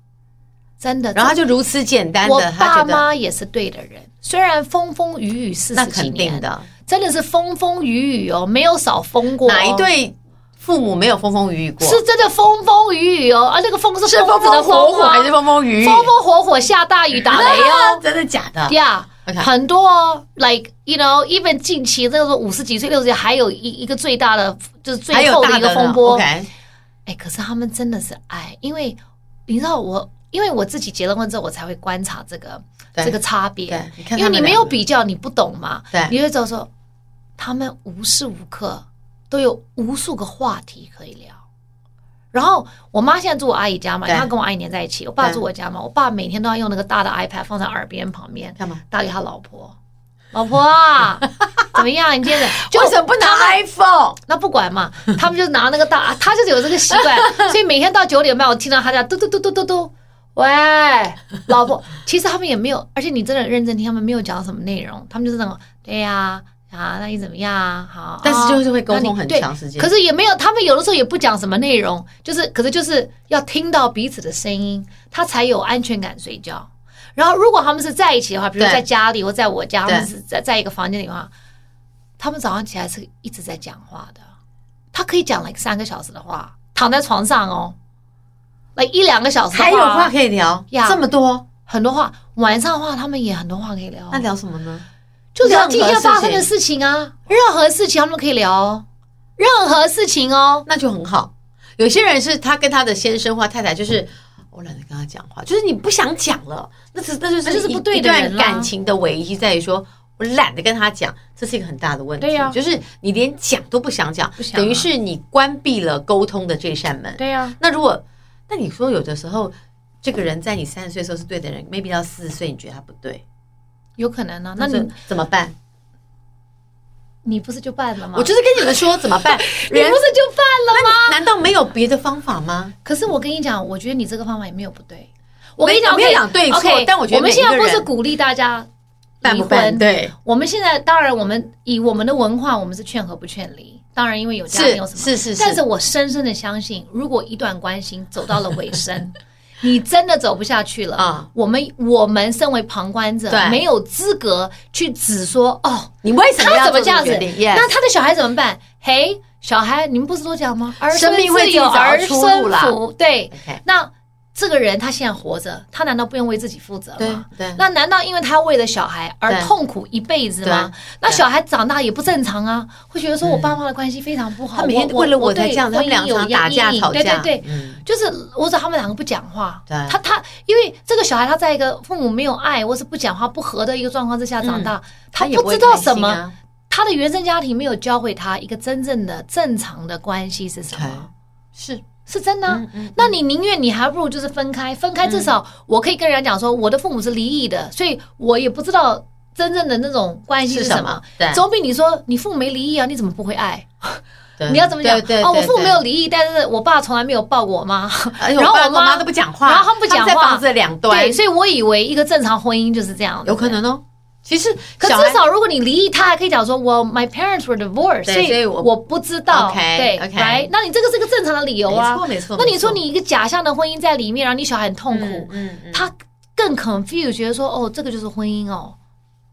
真的。然后他就如此简单的，我爸妈也是对的人。虽然风风雨雨四十几年的，真的是风风雨雨哦，没有少风过。哪一对父母没有风风雨雨过？是真的风风雨雨哦，啊那个风是风风的风还是风风雨雨？风风火火下大雨打雷哦，真的假的？呀。Okay. 很多哦，like you know，even 近期这个说五十几岁、六十岁，还有一一个最大的就是最后的一个风波。哎、okay. 欸，可是他们真的是爱，因为你知道我，因为我自己结了婚之后，我才会观察这个这个差别。因为你没有比较，你不懂嘛。对，你会知道说，他们无时无刻都有无数个话题可以聊。然后我妈现在住我阿姨家嘛，她跟我阿姨黏在一起。我爸住我家嘛，我爸每天都要用那个大的 iPad 放在耳边旁边干嘛？打给他老婆，老婆啊，怎么样？你接着，为什么不拿 iPhone？那不管嘛，他们就拿那个大，他就是有这个习惯，所以每天到九点半，我听到他在嘟嘟嘟嘟嘟嘟，喂，老婆。其实他们也没有，而且你真的认真听，他们没有讲什么内容，他们就是那种，对呀。啊，那你怎么样啊？好，但是就是会沟通很长时间。可是也没有，他们有的时候也不讲什么内容，就是，可是就是要听到彼此的声音，他才有安全感睡觉。然后如果他们是在一起的话，比如在家里或在我家，对他们是在在一个房间里的话，他们早上起来是一直在讲话的。他可以讲 like 三个小时的话，躺在床上哦，like 一两个小时还有话可以聊呀这么多，很多话。晚上的话，他们也很多话可以聊。那聊什么呢？就聊今天发生的事情啊，任何事情。他们都可以聊，任何事情哦，那就很好。有些人是他跟他的先生或太太，就是我懒得跟他讲话，就是你不想讲了，那是那就是就是不对的人一段感情的危机在于说，我懒得跟他讲，这是一个很大的问题。对呀，就是你连讲都不想讲，等于是你关闭了沟通的这扇门。对呀，那如果那你说有的时候，这个人在你三十岁的时候是对的人，maybe 到四十岁你觉得他不对，有可能呢？那你怎么办？你不是就办了吗？我就是跟你们说怎么办，你不是就办了吗？难道没有别的方法吗？可是我跟你讲，我觉得你这个方法也没有不对。我跟你讲，我没有讲对错，但我觉得我们现在不是鼓励大家离婚。对，我们现在当然，我们以我们的文化，我们是劝和不劝离。当然，因为有家庭有什么，是是是。但是我深深的相信，如果一段关系走到了尾声。你真的走不下去了啊！我们我们身为旁观者，没有资格去指说哦，你为什么要怎么这样子？那他的小孩怎么办？嘿、小孩，你们不是都讲吗？儿孙自有儿孙福。对，那。这个人他现在活着，他难道不用为自己负责吗？对对。那难道因为他为了小孩而痛苦一辈子吗？那小孩长大也不正常啊，会觉得说我爸妈的关系非常不好。他每天为了我才这样，他们两场打架吵架。对对对，就是我说他们两个不讲话。他他因为这个小孩他在一个父母没有爱或是不讲话不和的一个状况之下长大，他不知道什么，他的原生家庭没有教会他一个真正的正常的关系是什么？是。是真的，那你宁愿你还不如就是分开，分开至少我可以跟人家讲说，我的父母是离异的，所以我也不知道真正的那种关系是什么。对，总比你说你父母没离异啊，你怎么不会爱？你要怎么讲？哦，我父母没有离异，但是我爸从来没有抱过我妈，然后我妈都不讲话，然后他们不讲话，在房子两端。对，所以我以为一个正常婚姻就是这样，有可能哦。其实，可至少如果你离异，他还可以讲说，Well, my parents were divorced，所以我不知道。对，OK，那你这个是个正常的理由啊。没错，没错。那你说你一个假象的婚姻在里面，然后你小孩很痛苦，嗯，他更 confused，觉得说，哦，这个就是婚姻哦，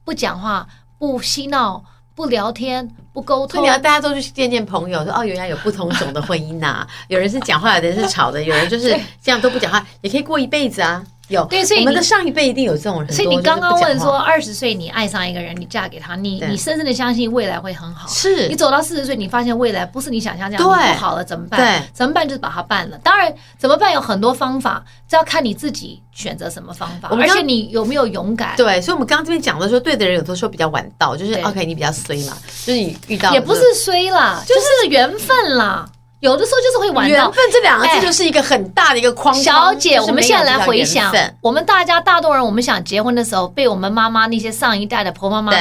不讲话，不嬉闹，不聊天，不沟通。你要大家都去见见朋友，说，哦，原来有不同种的婚姻呐，有人是讲话，有人是吵的，有人就是 这样都不讲话，也可以过一辈子啊。有，对，所以我们的上一辈一定有这种人。所以你刚刚问说，二十岁你爱上一个人，你嫁给他，你你深深的相信未来会很好。是你走到四十岁，你发现未来不是你想象这样，不好了怎么办？对，怎么办？就是把它办了。当然，怎么办有很多方法，这要看你自己选择什么方法，而且你有没有勇敢。对，所以我们刚刚这边讲的说，对的人有的时候比较晚到，就是 OK，你比较衰嘛，就是你遇到也不是衰啦，就是缘分啦。有的时候就是会玩到缘分这两个字，就是一个很大的一个框。小姐，我们现在来回想，我们大家大多人，我们想结婚的时候，被我们妈妈那些上一代的婆妈妈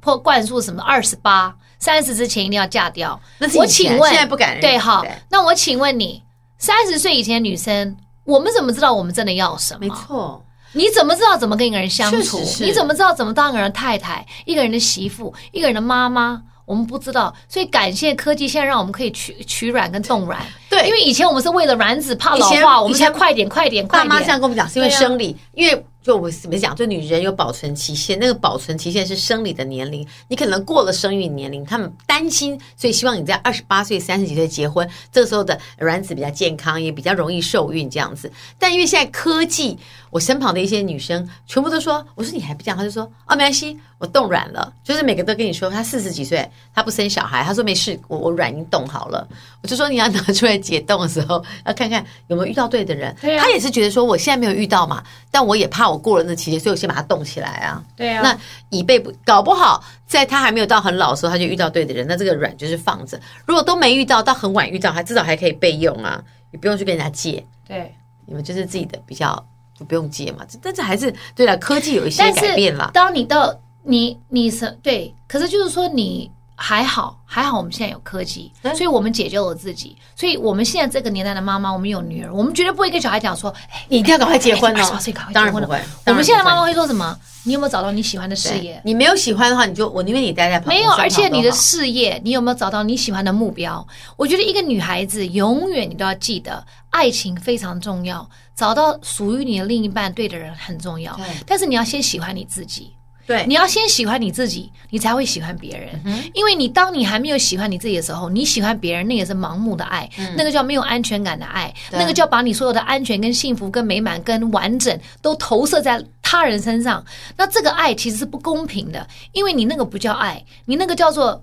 破灌输什么二十八、三十之前一定要嫁掉。那我请问，现在不敢。对，好，那我请问你，三十岁以前女生，我们怎么知道我们真的要什么？没错，你怎么知道怎么跟一个人相处？你怎么知道怎么当一个人的太太、一个人的媳妇、一个人的妈妈？我们不知道，所以感谢科技，现在让我们可以取取卵跟冻卵。对，因为以前我们是为了卵子怕老化，我们才快点快点快点。爸妈这样跟我们讲，是因为生理，因为。就我怎么讲，就女人有保存期限，那个保存期限是生理的年龄，你可能过了生育年龄，他们担心，所以希望你在二十八岁、三十几岁结婚，这个时候的卵子比较健康，也比较容易受孕这样子。但因为现在科技，我身旁的一些女生全部都说，我说你还不讲，她就说哦没关系，我冻软了，就是每个都跟你说，她四十几岁，她不生小孩，她说没事，我我软已经冻好了。我就说你要拿出来解冻的时候，要看看有没有遇到对的人。她、啊、也是觉得说我现在没有遇到嘛，但我也怕。我过了那期间，所以我先把它冻起来啊。对啊，那以备不搞不好，在她还没有到很老的时候，她就遇到对的人，那这个软就是放着。如果都没遇到，到很晚遇到，还至少还可以备用啊，你不用去跟人家借。对，你们就是自己的比较就不用接嘛。但是还是对了，科技有一些改变了。当你到你你是对，可是就是说你还好，还好，我们现在有科技，所以我们解救了自己。所以我们现在这个年代的妈妈，我们有女儿，我们绝对不会跟小孩讲说：“哎，你一定要赶快结婚哦！”当然不会。我们现在妈妈会说什么？你有没有找到你喜欢的事业？你没有喜欢的话，你就我宁愿你待在旁边。没有，而且你的事业，你有没有找到你喜欢的目标？我觉得一个女孩子永远你都要记得，爱情非常重要，找到属于你的另一半，对的人很重要。但是你要先喜欢你自己。对，你要先喜欢你自己，你才会喜欢别人。嗯、因为你当你还没有喜欢你自己的时候，你喜欢别人，那也是盲目的爱，嗯、那个叫没有安全感的爱，那个叫把你所有的安全、跟幸福、跟美满、跟完整都投射在他人身上。那这个爱其实是不公平的，因为你那个不叫爱，你那个叫做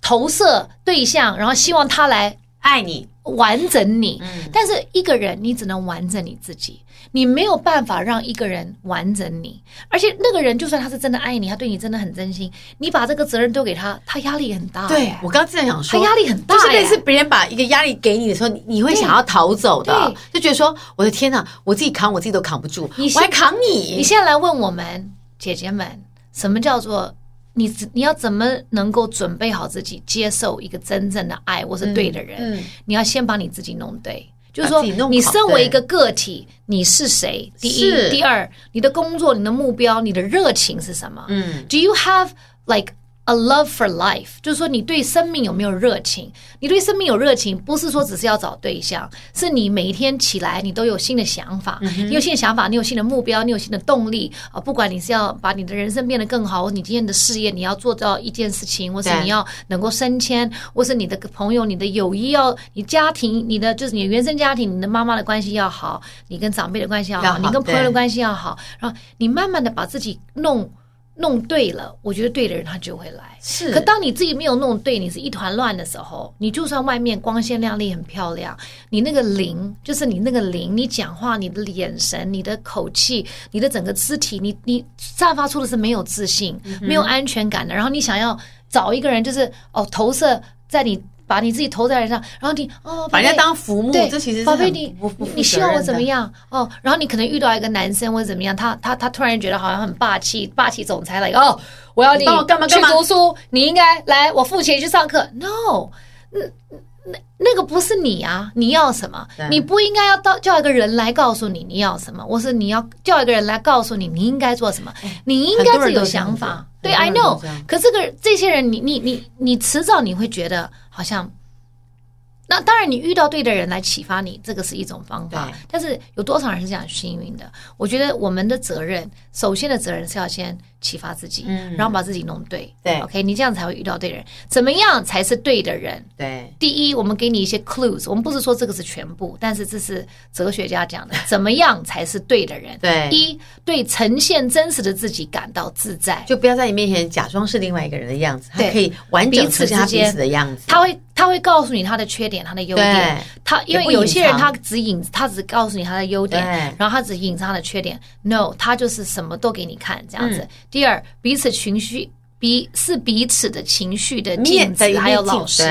投射对象，然后希望他来爱你。完整你，但是一个人你只能完整你自己，你没有办法让一个人完整你。而且那个人就算他是真的爱你，他对你真的很真心，你把这个责任丢给他，他压力很大。对，我刚刚正想说，他压力很大，就是类似别人把一个压力给你的时候，你你会想要逃走的，就觉得说我的天哪，我自己扛我自己都扛不住，我还扛你。你现在来问我们姐姐们，什么叫做？你你要怎么能够准备好自己接受一个真正的爱或是对的人？嗯嗯、你要先把你自己弄对，就是说，你身为一个个体，你是谁？第一，第二，你的工作、你的目标、你的热情是什么？嗯，Do you have like A love for life，就是说你对生命有没有热情？你对生命有热情，不是说只是要找对象，是你每一天起来你都有新的想法，嗯、你有新的想法，你有新的目标，你有新的动力啊！不管你是要把你的人生变得更好，或你今天的事业你要做到一件事情，或是你要能够升迁，或是你的朋友、你的友谊要，你家庭、你的就是你的原生家庭、你的妈妈的关系要好，你跟长辈的关系要好，要好你跟朋友的关系要好，然后你慢慢的把自己弄。弄对了，我觉得对的人他就会来。是，可当你自己没有弄对，你是一团乱的时候，你就算外面光鲜亮丽很漂亮，你那个灵就是你那个灵，你讲话、你的眼神、你的口气、你的整个肢体，你你散发出的是没有自信、嗯、没有安全感的。然后你想要找一个人，就是哦投射在你。把你自己投在人上，然后你哦，把人家当浮木，对，这其实是宝贝你你希望我怎么样哦？然后你可能遇到一个男生或者怎么样，他他他突然觉得好像很霸气，霸气总裁了，哦，我要你哦，干嘛去读书，你应该来，我付钱去上课。No，那那那个不是你啊！你要什么？你不应该要到叫一个人来告诉你你要什么，我是你要叫一个人来告诉你你应该做什么？你应该是有想法。对，I know。可这个这些人，你你你你迟早你会觉得。好像，那当然，你遇到对的人来启发你，这个是一种方法。但是有多少人是这样幸运的？我觉得我们的责任，首先的责任是要先。启发自己，嗯，然后把自己弄对，对，OK，你这样才会遇到对的人。怎么样才是对的人？对，第一，我们给你一些 clues，我们不是说这个是全部，但是这是哲学家讲的，怎么样才是对的人？对，一，对呈现真实的自己感到自在，就不要在你面前假装是另外一个人的样子，他，可以完整呈现彼此的样子。他会，他会告诉你他的缺点，他的优点。他因为有些人他只隐，他只告诉你他的优点，然后他只隐藏他的缺点。No，他就是什么都给你看，这样子。第二，彼此情绪彼是彼此的情绪的镜子，还有老师。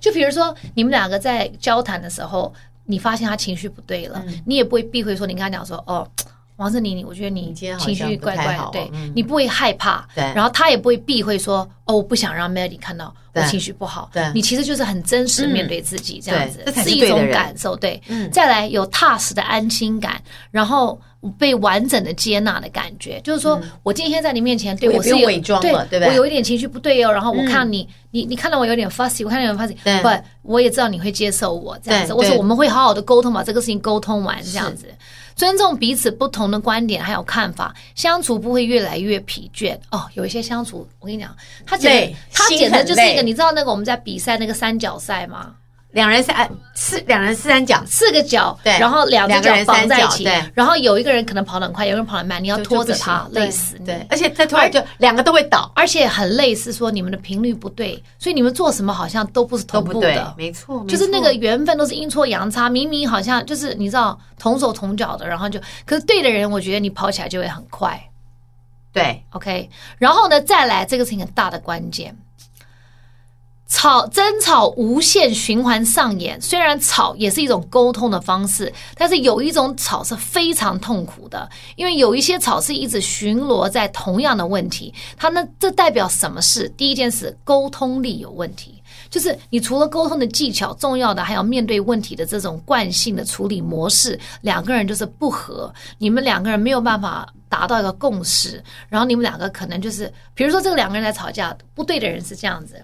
就比如说，你们两个在交谈的时候，你发现他情绪不对了，嗯、你也不会避讳说，你跟他讲说，哦，王志宁，你我觉得你情绪怪怪的，对、嗯、你不会害怕，对。然后他也不会避讳说，哦，我不想让 Melody 看到我情绪不好，对。你其实就是很真实面对自己这样子，嗯、是一种感受，对，嗯、再来有踏实的安心感，然后。被完整的接纳的感觉，就是说我今天在你面前，对我是有伪装了，对不对？我有一点情绪不对哦，然后我看你，你你看到我有点 fussy，我看到有点 fussy，不，我也知道你会接受我这样子。我说我们会好好的沟通，把这个事情沟通完这样子，尊重彼此不同的观点还有看法，相处不会越来越疲倦哦。有一些相处，我跟你讲，他简他简直就是一个，你知道那个我们在比赛那个三角赛吗？两人三四，两人四三角，四个角，对，然后两个角绑在一起，对，然后有一个人可能跑得很快，有个人跑得慢，你要拖着他，累死，对，而且再拖就两个都会倒，而且很累，是说你们的频率不对，所以你们做什么好像都不是同步的，没错，就是那个缘分都是阴错阳差，明明好像就是你知道同手同脚的，然后就，可是对的人，我觉得你跑起来就会很快，对，OK，然后呢，再来这个是一个很大的关键。吵争吵无限循环上演，虽然吵也是一种沟通的方式，但是有一种吵是非常痛苦的，因为有一些吵是一直巡逻在同样的问题，它呢，这代表什么事？第一件事，沟通力有问题。就是你除了沟通的技巧，重要的还有面对问题的这种惯性的处理模式，两个人就是不合，你们两个人没有办法达到一个共识，然后你们两个可能就是，比如说这个两个人在吵架，不对的人是这样子，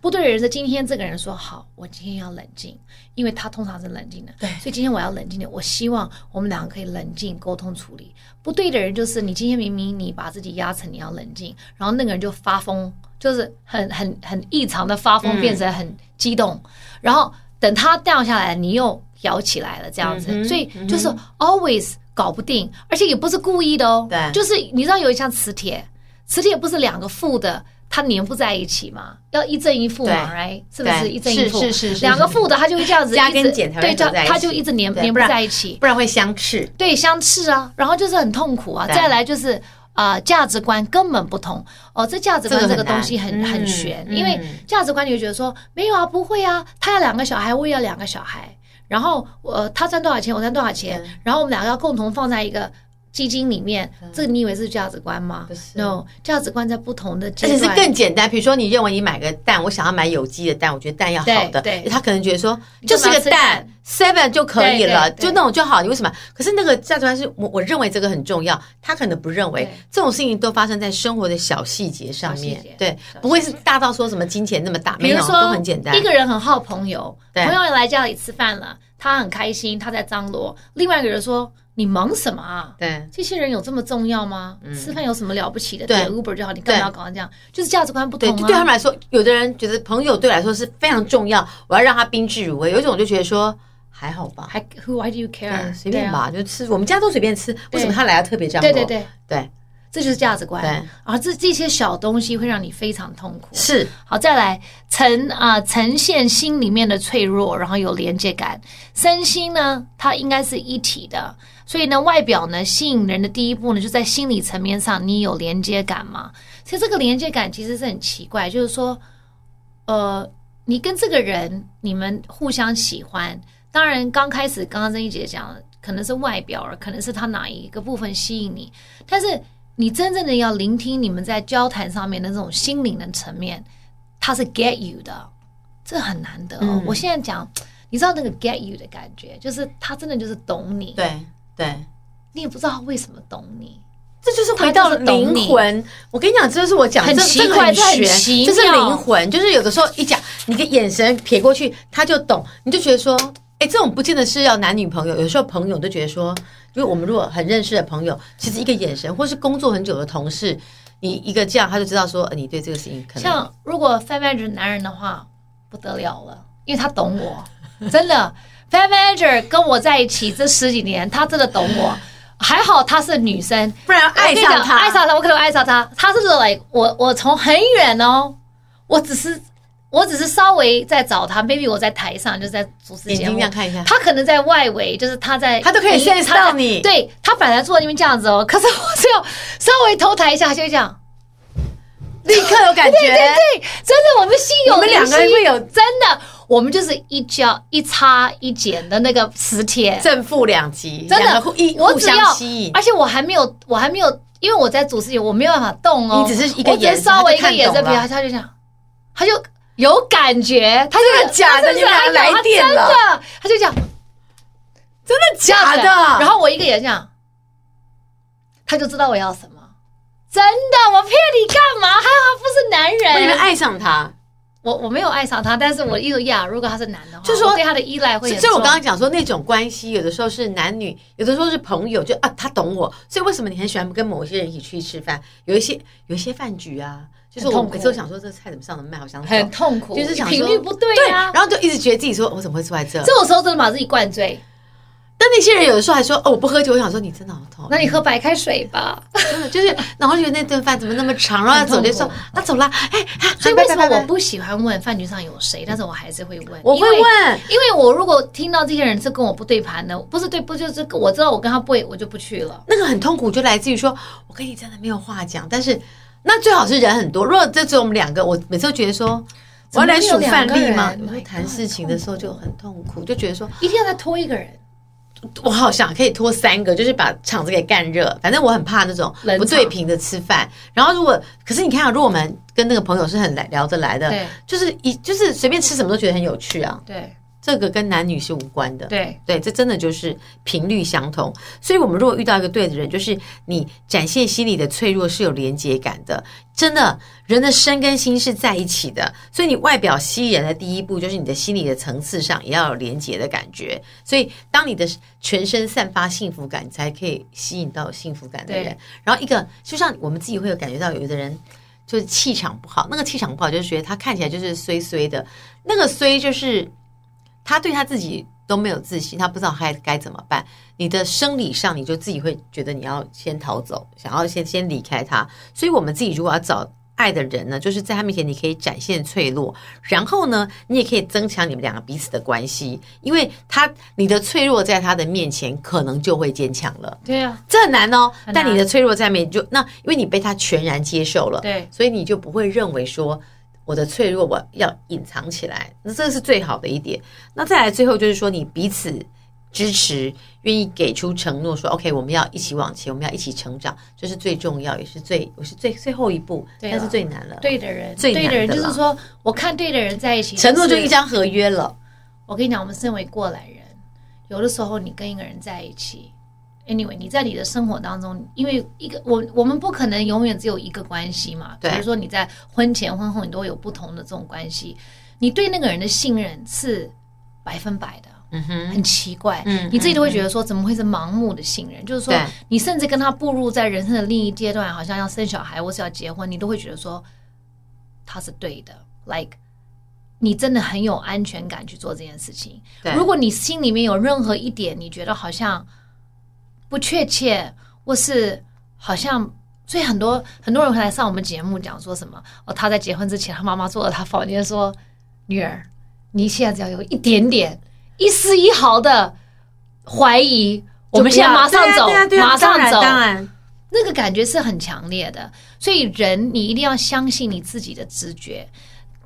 不对的人是今天这个人说好，我今天要冷静，因为他通常是冷静的，对，所以今天我要冷静点，我希望我们两个可以冷静沟通处理。不对的人就是你今天明明你把自己压成你要冷静，然后那个人就发疯。就是很很很异常的发疯，变成很激动，嗯、然后等他掉下来，你又摇起来了，这样子，嗯、所以就是 always 搞不定，而且也不是故意的哦。对，就是你知道有一项磁铁，磁铁不是两个负的，它粘不在一起嘛，要一正一负嘛，right？是不是一正一负？是是是，两个负的，它就会这样子加跟减对，它就一直粘粘不在一起，不然会相斥。对，相斥啊，然后就是很痛苦啊。再来就是。啊、呃，价值观根本不同哦。这价值观这个东西很很，很玄，嗯、因为价值观你会觉得说没有啊，不会啊，他要两个小孩，我也要两个小孩，然后我、呃、他赚多少钱，我赚多少钱，嗯、然后我们两个要共同放在一个。基金里面，这个你以为是价值观吗？不是，no，价值观在不同的，而且是更简单。比如说，你认为你买个蛋，我想要买有机的蛋，我觉得蛋要好的，对，他可能觉得说就是个蛋，seven 就可以了，就那种就好。你为什么？可是那个价值观是我我认为这个很重要，他可能不认为。这种事情都发生在生活的小细节上面，对，不会是大到说什么金钱那么大，没有，都很简单。一个人很好朋友，朋友来家里吃饭了，他很开心，他在张罗。另外一个人说。你忙什么啊？对，这些人有这么重要吗？嗯、吃饭有什么了不起的？对，Uber 就好，你干嘛要搞成这样？就是价值观不同啊。对，对他们来说，有的人觉得朋友对我来说是非常重要，我要让他宾至如归。有一种就觉得说还好吧，还 Who？Why do you care？随便吧，啊、就吃，我们家都随便吃，为什么他来要特别这样？对对对对。对这就是价值观，对而这这些小东西会让你非常痛苦。是，好，再来呈啊、呃、呈现心里面的脆弱，然后有连接感。身心呢，它应该是一体的，所以呢，外表呢吸引人的第一步呢，就在心理层面上，你有连接感吗？其实这个连接感其实是很奇怪，就是说，呃，你跟这个人你们互相喜欢，当然刚开始刚刚曾一姐讲，可能是外表，可能是他哪一个部分吸引你，但是。你真正的要聆听你们在交谈上面的这种心灵的层面，他是 get you 的，这很难得。嗯、我现在讲，你知道那个 get you 的感觉，就是他真的就是懂你。对对，你也不知道他为什么懂你，这就是回到了灵魂。我跟你讲，这就是我讲很奇怪、这很玄，就是灵魂，就是有的时候一讲，你的眼神瞥过去，他就懂，你就觉得说，哎，这种不见得是要男女朋友，有时候朋友都觉得说。因为我们如果很认识的朋友，其实一个眼神，或是工作很久的同事，你一个这样，他就知道说，你对这个事情可能。像如果 Fan Manager 男人的话，不得了了，因为他懂我，真的。Fan Manager 跟我在一起这十几年，他真的懂我。还好他是女生，不然爱上他，爱上他，我可能爱上他。他是 like 我，我从很远哦，我只是。我只是稍微在找他，maybe 我在台上就是在主持节目，看一下。他可能在外围，就是他在，他都可以现到你。对，他本来坐在那边这样子哦，可是我只要稍微头抬一下，就会这样，立刻有感觉。对对对，真的，我们心有灵犀。我们两个人会有真的，我们就是一交一插一剪的那个磁铁，正负两极，真的互一互相吸引。而且我还没有，我还没有，因为我在主持我没有办法动哦。你只是一个眼神，稍微一个眼神，他他就这样，他就。有感觉，他就是假的，你们俩来电了，真的，他就讲，真的假的？然后我一个眼这样，他就知道我要什么。真的，我骗你干嘛？还好他不是男人。你们爱上他，我我没有爱上他，但是我意思呀，如果他是男的话，就是说对他的依赖会。所以我刚刚讲说那种关系，有的时候是男女，有的时候是朋友，就啊，他懂我。所以为什么你很喜欢跟某些人一起去吃饭？有一些有一些饭局啊。就是我每次都想说，这个菜怎么上的慢，好像很痛苦，就是想频率不对啊，然后就一直觉得自己说，我怎么会坐在这？这种时候真的把自己灌醉。但那些人有的时候还说，哦，我不喝酒。我想说，你真的好痛。那你喝白开水吧。真的就是，然后觉得那顿饭怎么那么长，然后走的时候，他走了，哎，所以为什么我不喜欢问饭局上有谁？但是我还是会问，我会问，因为我如果听到这些人是跟我不对盘的，不是对，不就是我知道我跟他不会，我就不去了。那个很痛苦，就来自于说我跟你真的没有话讲，但是。那最好是人很多，如果这只有我们两个，我每次都觉得说，我要来数范例吗？谈事情的时候就很痛苦，就觉得说一定要再拖一个人。我好想可以拖三个，就是把场子给干热。反正我很怕那种不对频的吃饭。然后如果可是你看啊，如果我们跟那个朋友是很来聊得来的，对，就是一就是随便吃什么都觉得很有趣啊。对。这个跟男女是无关的，对对，这真的就是频率相同。所以，我们如果遇到一个对的人，就是你展现心里的脆弱是有连接感的。真的，人的身跟心是在一起的。所以，你外表吸引人的第一步，就是你的心理的层次上也要有连接的感觉。所以，当你的全身散发幸福感，你才可以吸引到幸福感的人。然后，一个就像我们自己会有感觉到，有的人就是气场不好，那个气场不好，就是觉得他看起来就是衰衰的，那个衰就是。他对他自己都没有自信，他不知道该该怎么办。你的生理上，你就自己会觉得你要先逃走，想要先先离开他。所以，我们自己如果要找爱的人呢，就是在他面前你可以展现脆弱，然后呢，你也可以增强你们两个彼此的关系，因为他你的脆弱在他的面前可能就会坚强了。对啊，这很难哦。但你的脆弱在面就那，因为你被他全然接受了，对，所以你就不会认为说。我的脆弱我要隐藏起来，那这是最好的一点。那再来最后就是说，你彼此支持，愿意给出承诺，说 OK，我们要一起往前，我们要一起成长，这是最重要，也是最我是最最后一步，但是最难了。对的人，最对的人就是说，我看对的人在一起，承诺就一张合约了。我跟你讲，我们身为过来人，有的时候你跟一个人在一起。Anyway，你在你的生活当中，因为一个我我们不可能永远只有一个关系嘛。对。比如说你在婚前婚后，你都有不同的这种关系，你对那个人的信任是百分百的。嗯哼。很奇怪。嗯。你自己都会觉得说，怎么会是盲目的信任？就是说，你甚至跟他步入在人生的另一阶段，好像要生小孩或是要结婚，你都会觉得说他是对的。Like，你真的很有安全感去做这件事情。对。如果你心里面有任何一点，你觉得好像。不确切，或是好像，所以很多很多人会来上我们节目讲说什么哦，他在结婚之前，他妈妈坐在他房间说：“女儿，你现在只要有一点点、一丝一毫的怀疑，我们现在马上走，马上走。”当然，那个感觉是很强烈的。所以人，你一定要相信你自己的直觉。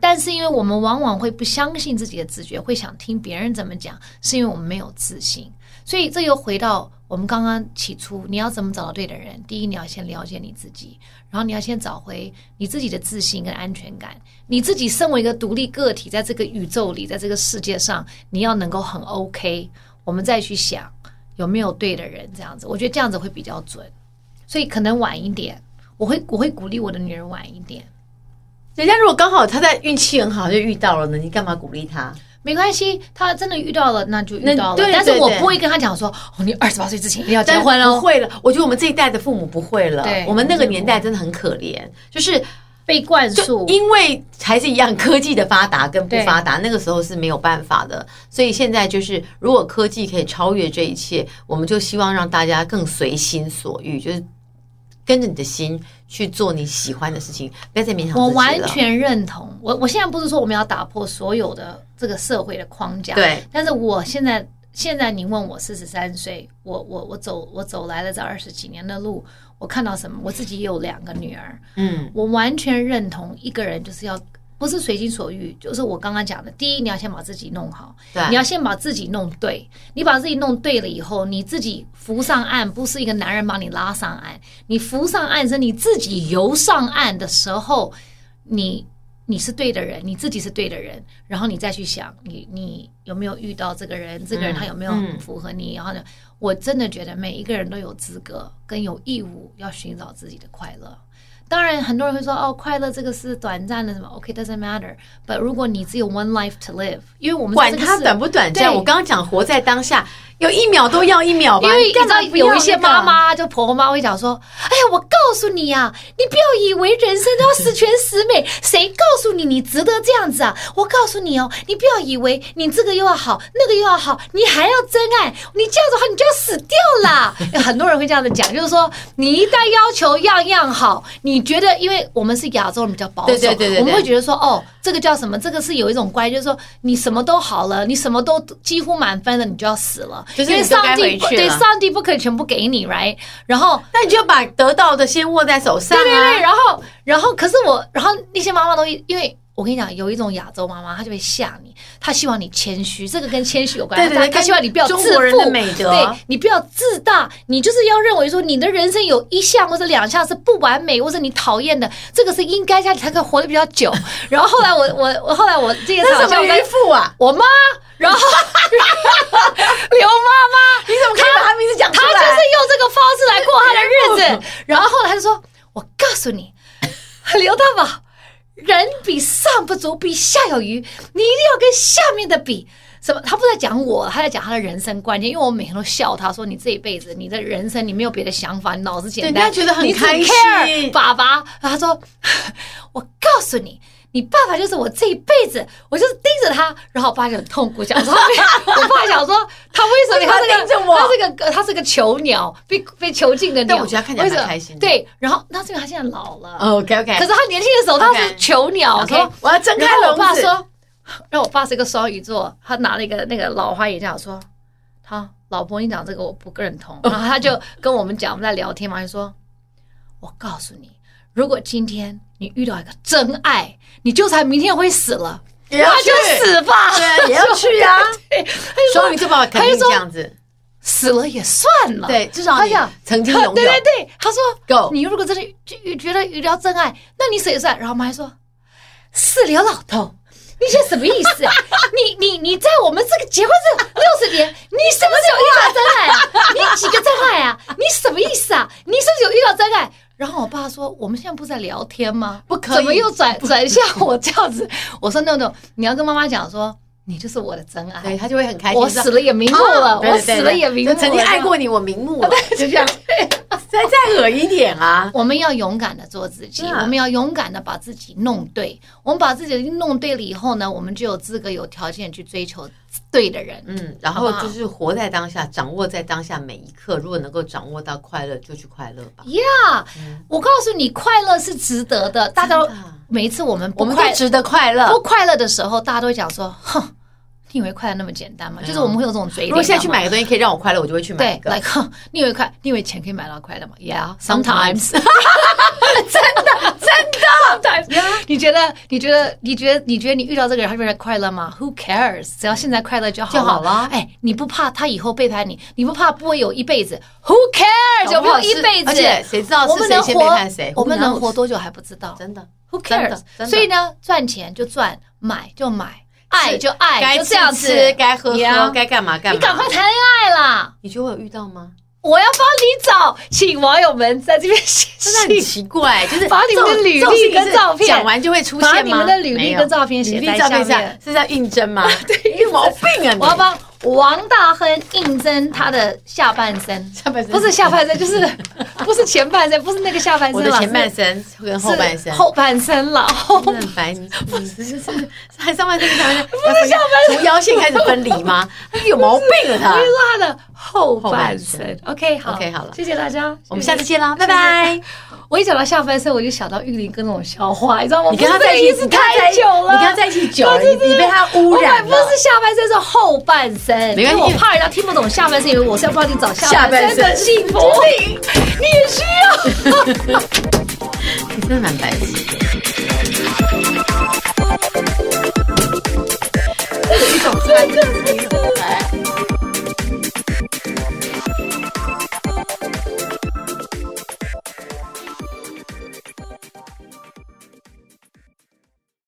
但是，因为我们往往会不相信自己的直觉，会想听别人怎么讲，是因为我们没有自信。所以，这又回到。我们刚刚起初，你要怎么找到对的人？第一，你要先了解你自己，然后你要先找回你自己的自信跟安全感。你自己身为一个独立个体，在这个宇宙里，在这个世界上，你要能够很 OK。我们再去想有没有对的人，这样子，我觉得这样子会比较准。所以可能晚一点，我会我会鼓励我的女人晚一点。人家如果刚好她在运气很好就遇到了呢，你干嘛鼓励她？没关系，他真的遇到了，那就遇到了。对，但是我不会跟他讲说，哦，你二十八岁之前一定要结婚了。不会了，我觉得我们这一代的父母不会了。对，我们那个年代真的很可怜，就是被灌输。因为还是一样，科技的发达跟不发达，那个时候是没有办法的。所以现在就是，如果科技可以超越这一切，我们就希望让大家更随心所欲，就是。跟着你的心去做你喜欢的事情，不要再勉强。我完全认同。我我现在不是说我们要打破所有的这个社会的框架，对。但是我现在现在你问我四十三岁，我我我走我走来了这二十几年的路，我看到什么？我自己也有两个女儿，嗯，我完全认同一个人就是要。不是随心所欲，就是我刚刚讲的。第一，你要先把自己弄好，对，你要先把自己弄对。你把自己弄对了以后，你自己浮上岸，不是一个男人把你拉上岸。你浮上岸是你自己游上岸的时候，你你是对的人，你自己是对的人，然后你再去想，你你有没有遇到这个人？这个人他有没有符合你？嗯、然后呢，我真的觉得每一个人都有资格跟有义务要寻找自己的快乐。当然，很多人会说：“哦，快乐这个是短暂的，什么？OK，doesn't matter。But 如果你只有 one life to live，因为我们管它短不短暂，我刚刚讲活在当下。”有一秒都要一秒吧，因为你知道有一些妈妈就婆婆妈会讲说：“哎呀，我告诉你呀、啊，你不要以为人生都要十全十美，谁告诉你你值得这样子啊？我告诉你哦，你不要以为你这个又要好，那个又要好，你还要真爱，你这样子的话你就要死掉啦。很多人会这样子讲，就是说你一旦要求样样好，你觉得因为我们是亚洲人比较保守，对对对对，我们会觉得说哦，这个叫什么？这个是有一种乖，就是说你什么都好了，你什么都几乎满分了，你就要死了。因为上帝对上帝不可以全部给你，right？然后那你就把得到的先握在手上啊。对对对，然后然后可是我，然后那些妈妈都因为我跟你讲，有一种亚洲妈妈，她就会吓你，她希望你谦虚，这个跟谦虚有关。对对对，她希望你不要自负，中国人的美德，对，你不要自大，你就是要认为说你的人生有一项或者两项是不完美，或者你讨厌的，这个是应该，下你才可以活得比较久。然后后来我我我后来我这个是什么渔夫啊？我妈，然后 刘妈妈，你怎么可以把她名字讲出来？她就是用这个方式来过她的日子。然后后来她就说：“我告诉你，刘大宝。”人比上不足，比下有余。你一定要跟下面的比。什么？他不在讲我，他在讲他的人生观念。因为我每天都笑他说：“你这一辈子，你的人生，你没有别的想法，你脑子简单，觉得很开心。”爸爸，他说：“我告诉你。”你爸爸就是我这一辈子，我就是盯着他，然后我爸就很痛苦，想说，我爸想说，他为什么他盯着我？他是个他是个囚鸟，被被囚禁的鸟。但我觉得他看起来很开心。对，然后那是因为他现在老了。OK OK。可是他年轻的时候他是囚鸟。说我要睁开我爸说，然后我爸是一个双鱼座，他拿了一个那个老花眼镜说，他老婆你讲这个我不认同。然后他就跟我们讲，我们在聊天嘛，就说，我告诉你。如果今天你遇到一个真爱，你就算明天会死了，也要去那就死吧，对，也要去啊。对，所以就把肯定这样子，死了也算了。对，至少你曾经拥有。对对对，他说，Go，你如果真的觉得遇到真爱，那你死也算。然后我们还说，死了老头，你这什么意思啊？你你你在我们这个结婚这六十年，你是不是有遇到真爱啊？你几个真爱啊？你什么意思啊？你是不是有遇到真爱？然后我爸说：“我们现在不是在聊天吗？不可以，怎么又转转向我这样子？” 我说：“no no，你要跟妈妈讲说，你就是我的真爱。”对，他就会很开心。我死了也瞑目了，我死了也瞑目了。曾经爱过你，我瞑目了，就这样。再再恶一点啊！我们要勇敢的做自己，我们要勇敢的把自己弄对。我们把自己弄对了以后呢，我们就有资格、有条件去追求。对的人，嗯，然后就是活在当下，掌握在当下每一刻。如果能够掌握到快乐，就去快乐吧。Yeah，我告诉你，快乐是值得的。大家都每一次我们我们都值得快乐，不快乐的时候，大家都会讲说，哼。你以为快乐那么简单吗？就是我们会有这种嘴脸。如果现在去买个东西可以让我快乐，我就会去买。对，like，你以为快，你以为钱可以买到快乐吗？Yeah，sometimes。真的，真的，sometimes。你觉得？你觉得？你觉得？你觉得你遇到这个人，他会快乐吗？Who cares？只要现在快乐就好就好了。哎，你不怕他以后背叛你？你不怕不会有一辈子？Who cares？有没有一辈子？而且谁知道是谁先背叛谁？我们能活多久还不知道。真的，Who cares？所以呢，赚钱就赚，买就买。爱就爱，该这样吃，该喝喝，该干嘛干嘛。你赶快谈恋爱啦！你觉得我有遇到吗？我要帮你找，请网友们在这边写信。真的很奇怪，就是把你们的履历跟照片讲完就会出现吗？把你们的履历跟照片写在下面，是在应征吗？对，有毛病啊！我要帮。王大亨应征他的下半身，下半身不是下半身，就是 不是前半身，不是那个下半身，我的前半身跟后半身，后半身了。很白，你不是就是还上半身跟下半身，不是下半身，从腰线开始分离吗？他有毛病啊！他，我跟你说他的后半身。OK，好，OK，好了，谢谢大家，我们下次见啦，拜拜。我一讲到下半身，我就想到玉林跟那种笑话，你知道吗？你跟他在一起太久了，你跟他在一起久了，你被他污染了。不是下半身，是后半身。因为我怕人家听不懂下半身，以为我是要帮你找下半身的幸福。你也需要。你真的蛮白痴的。有 一种真的很可爱。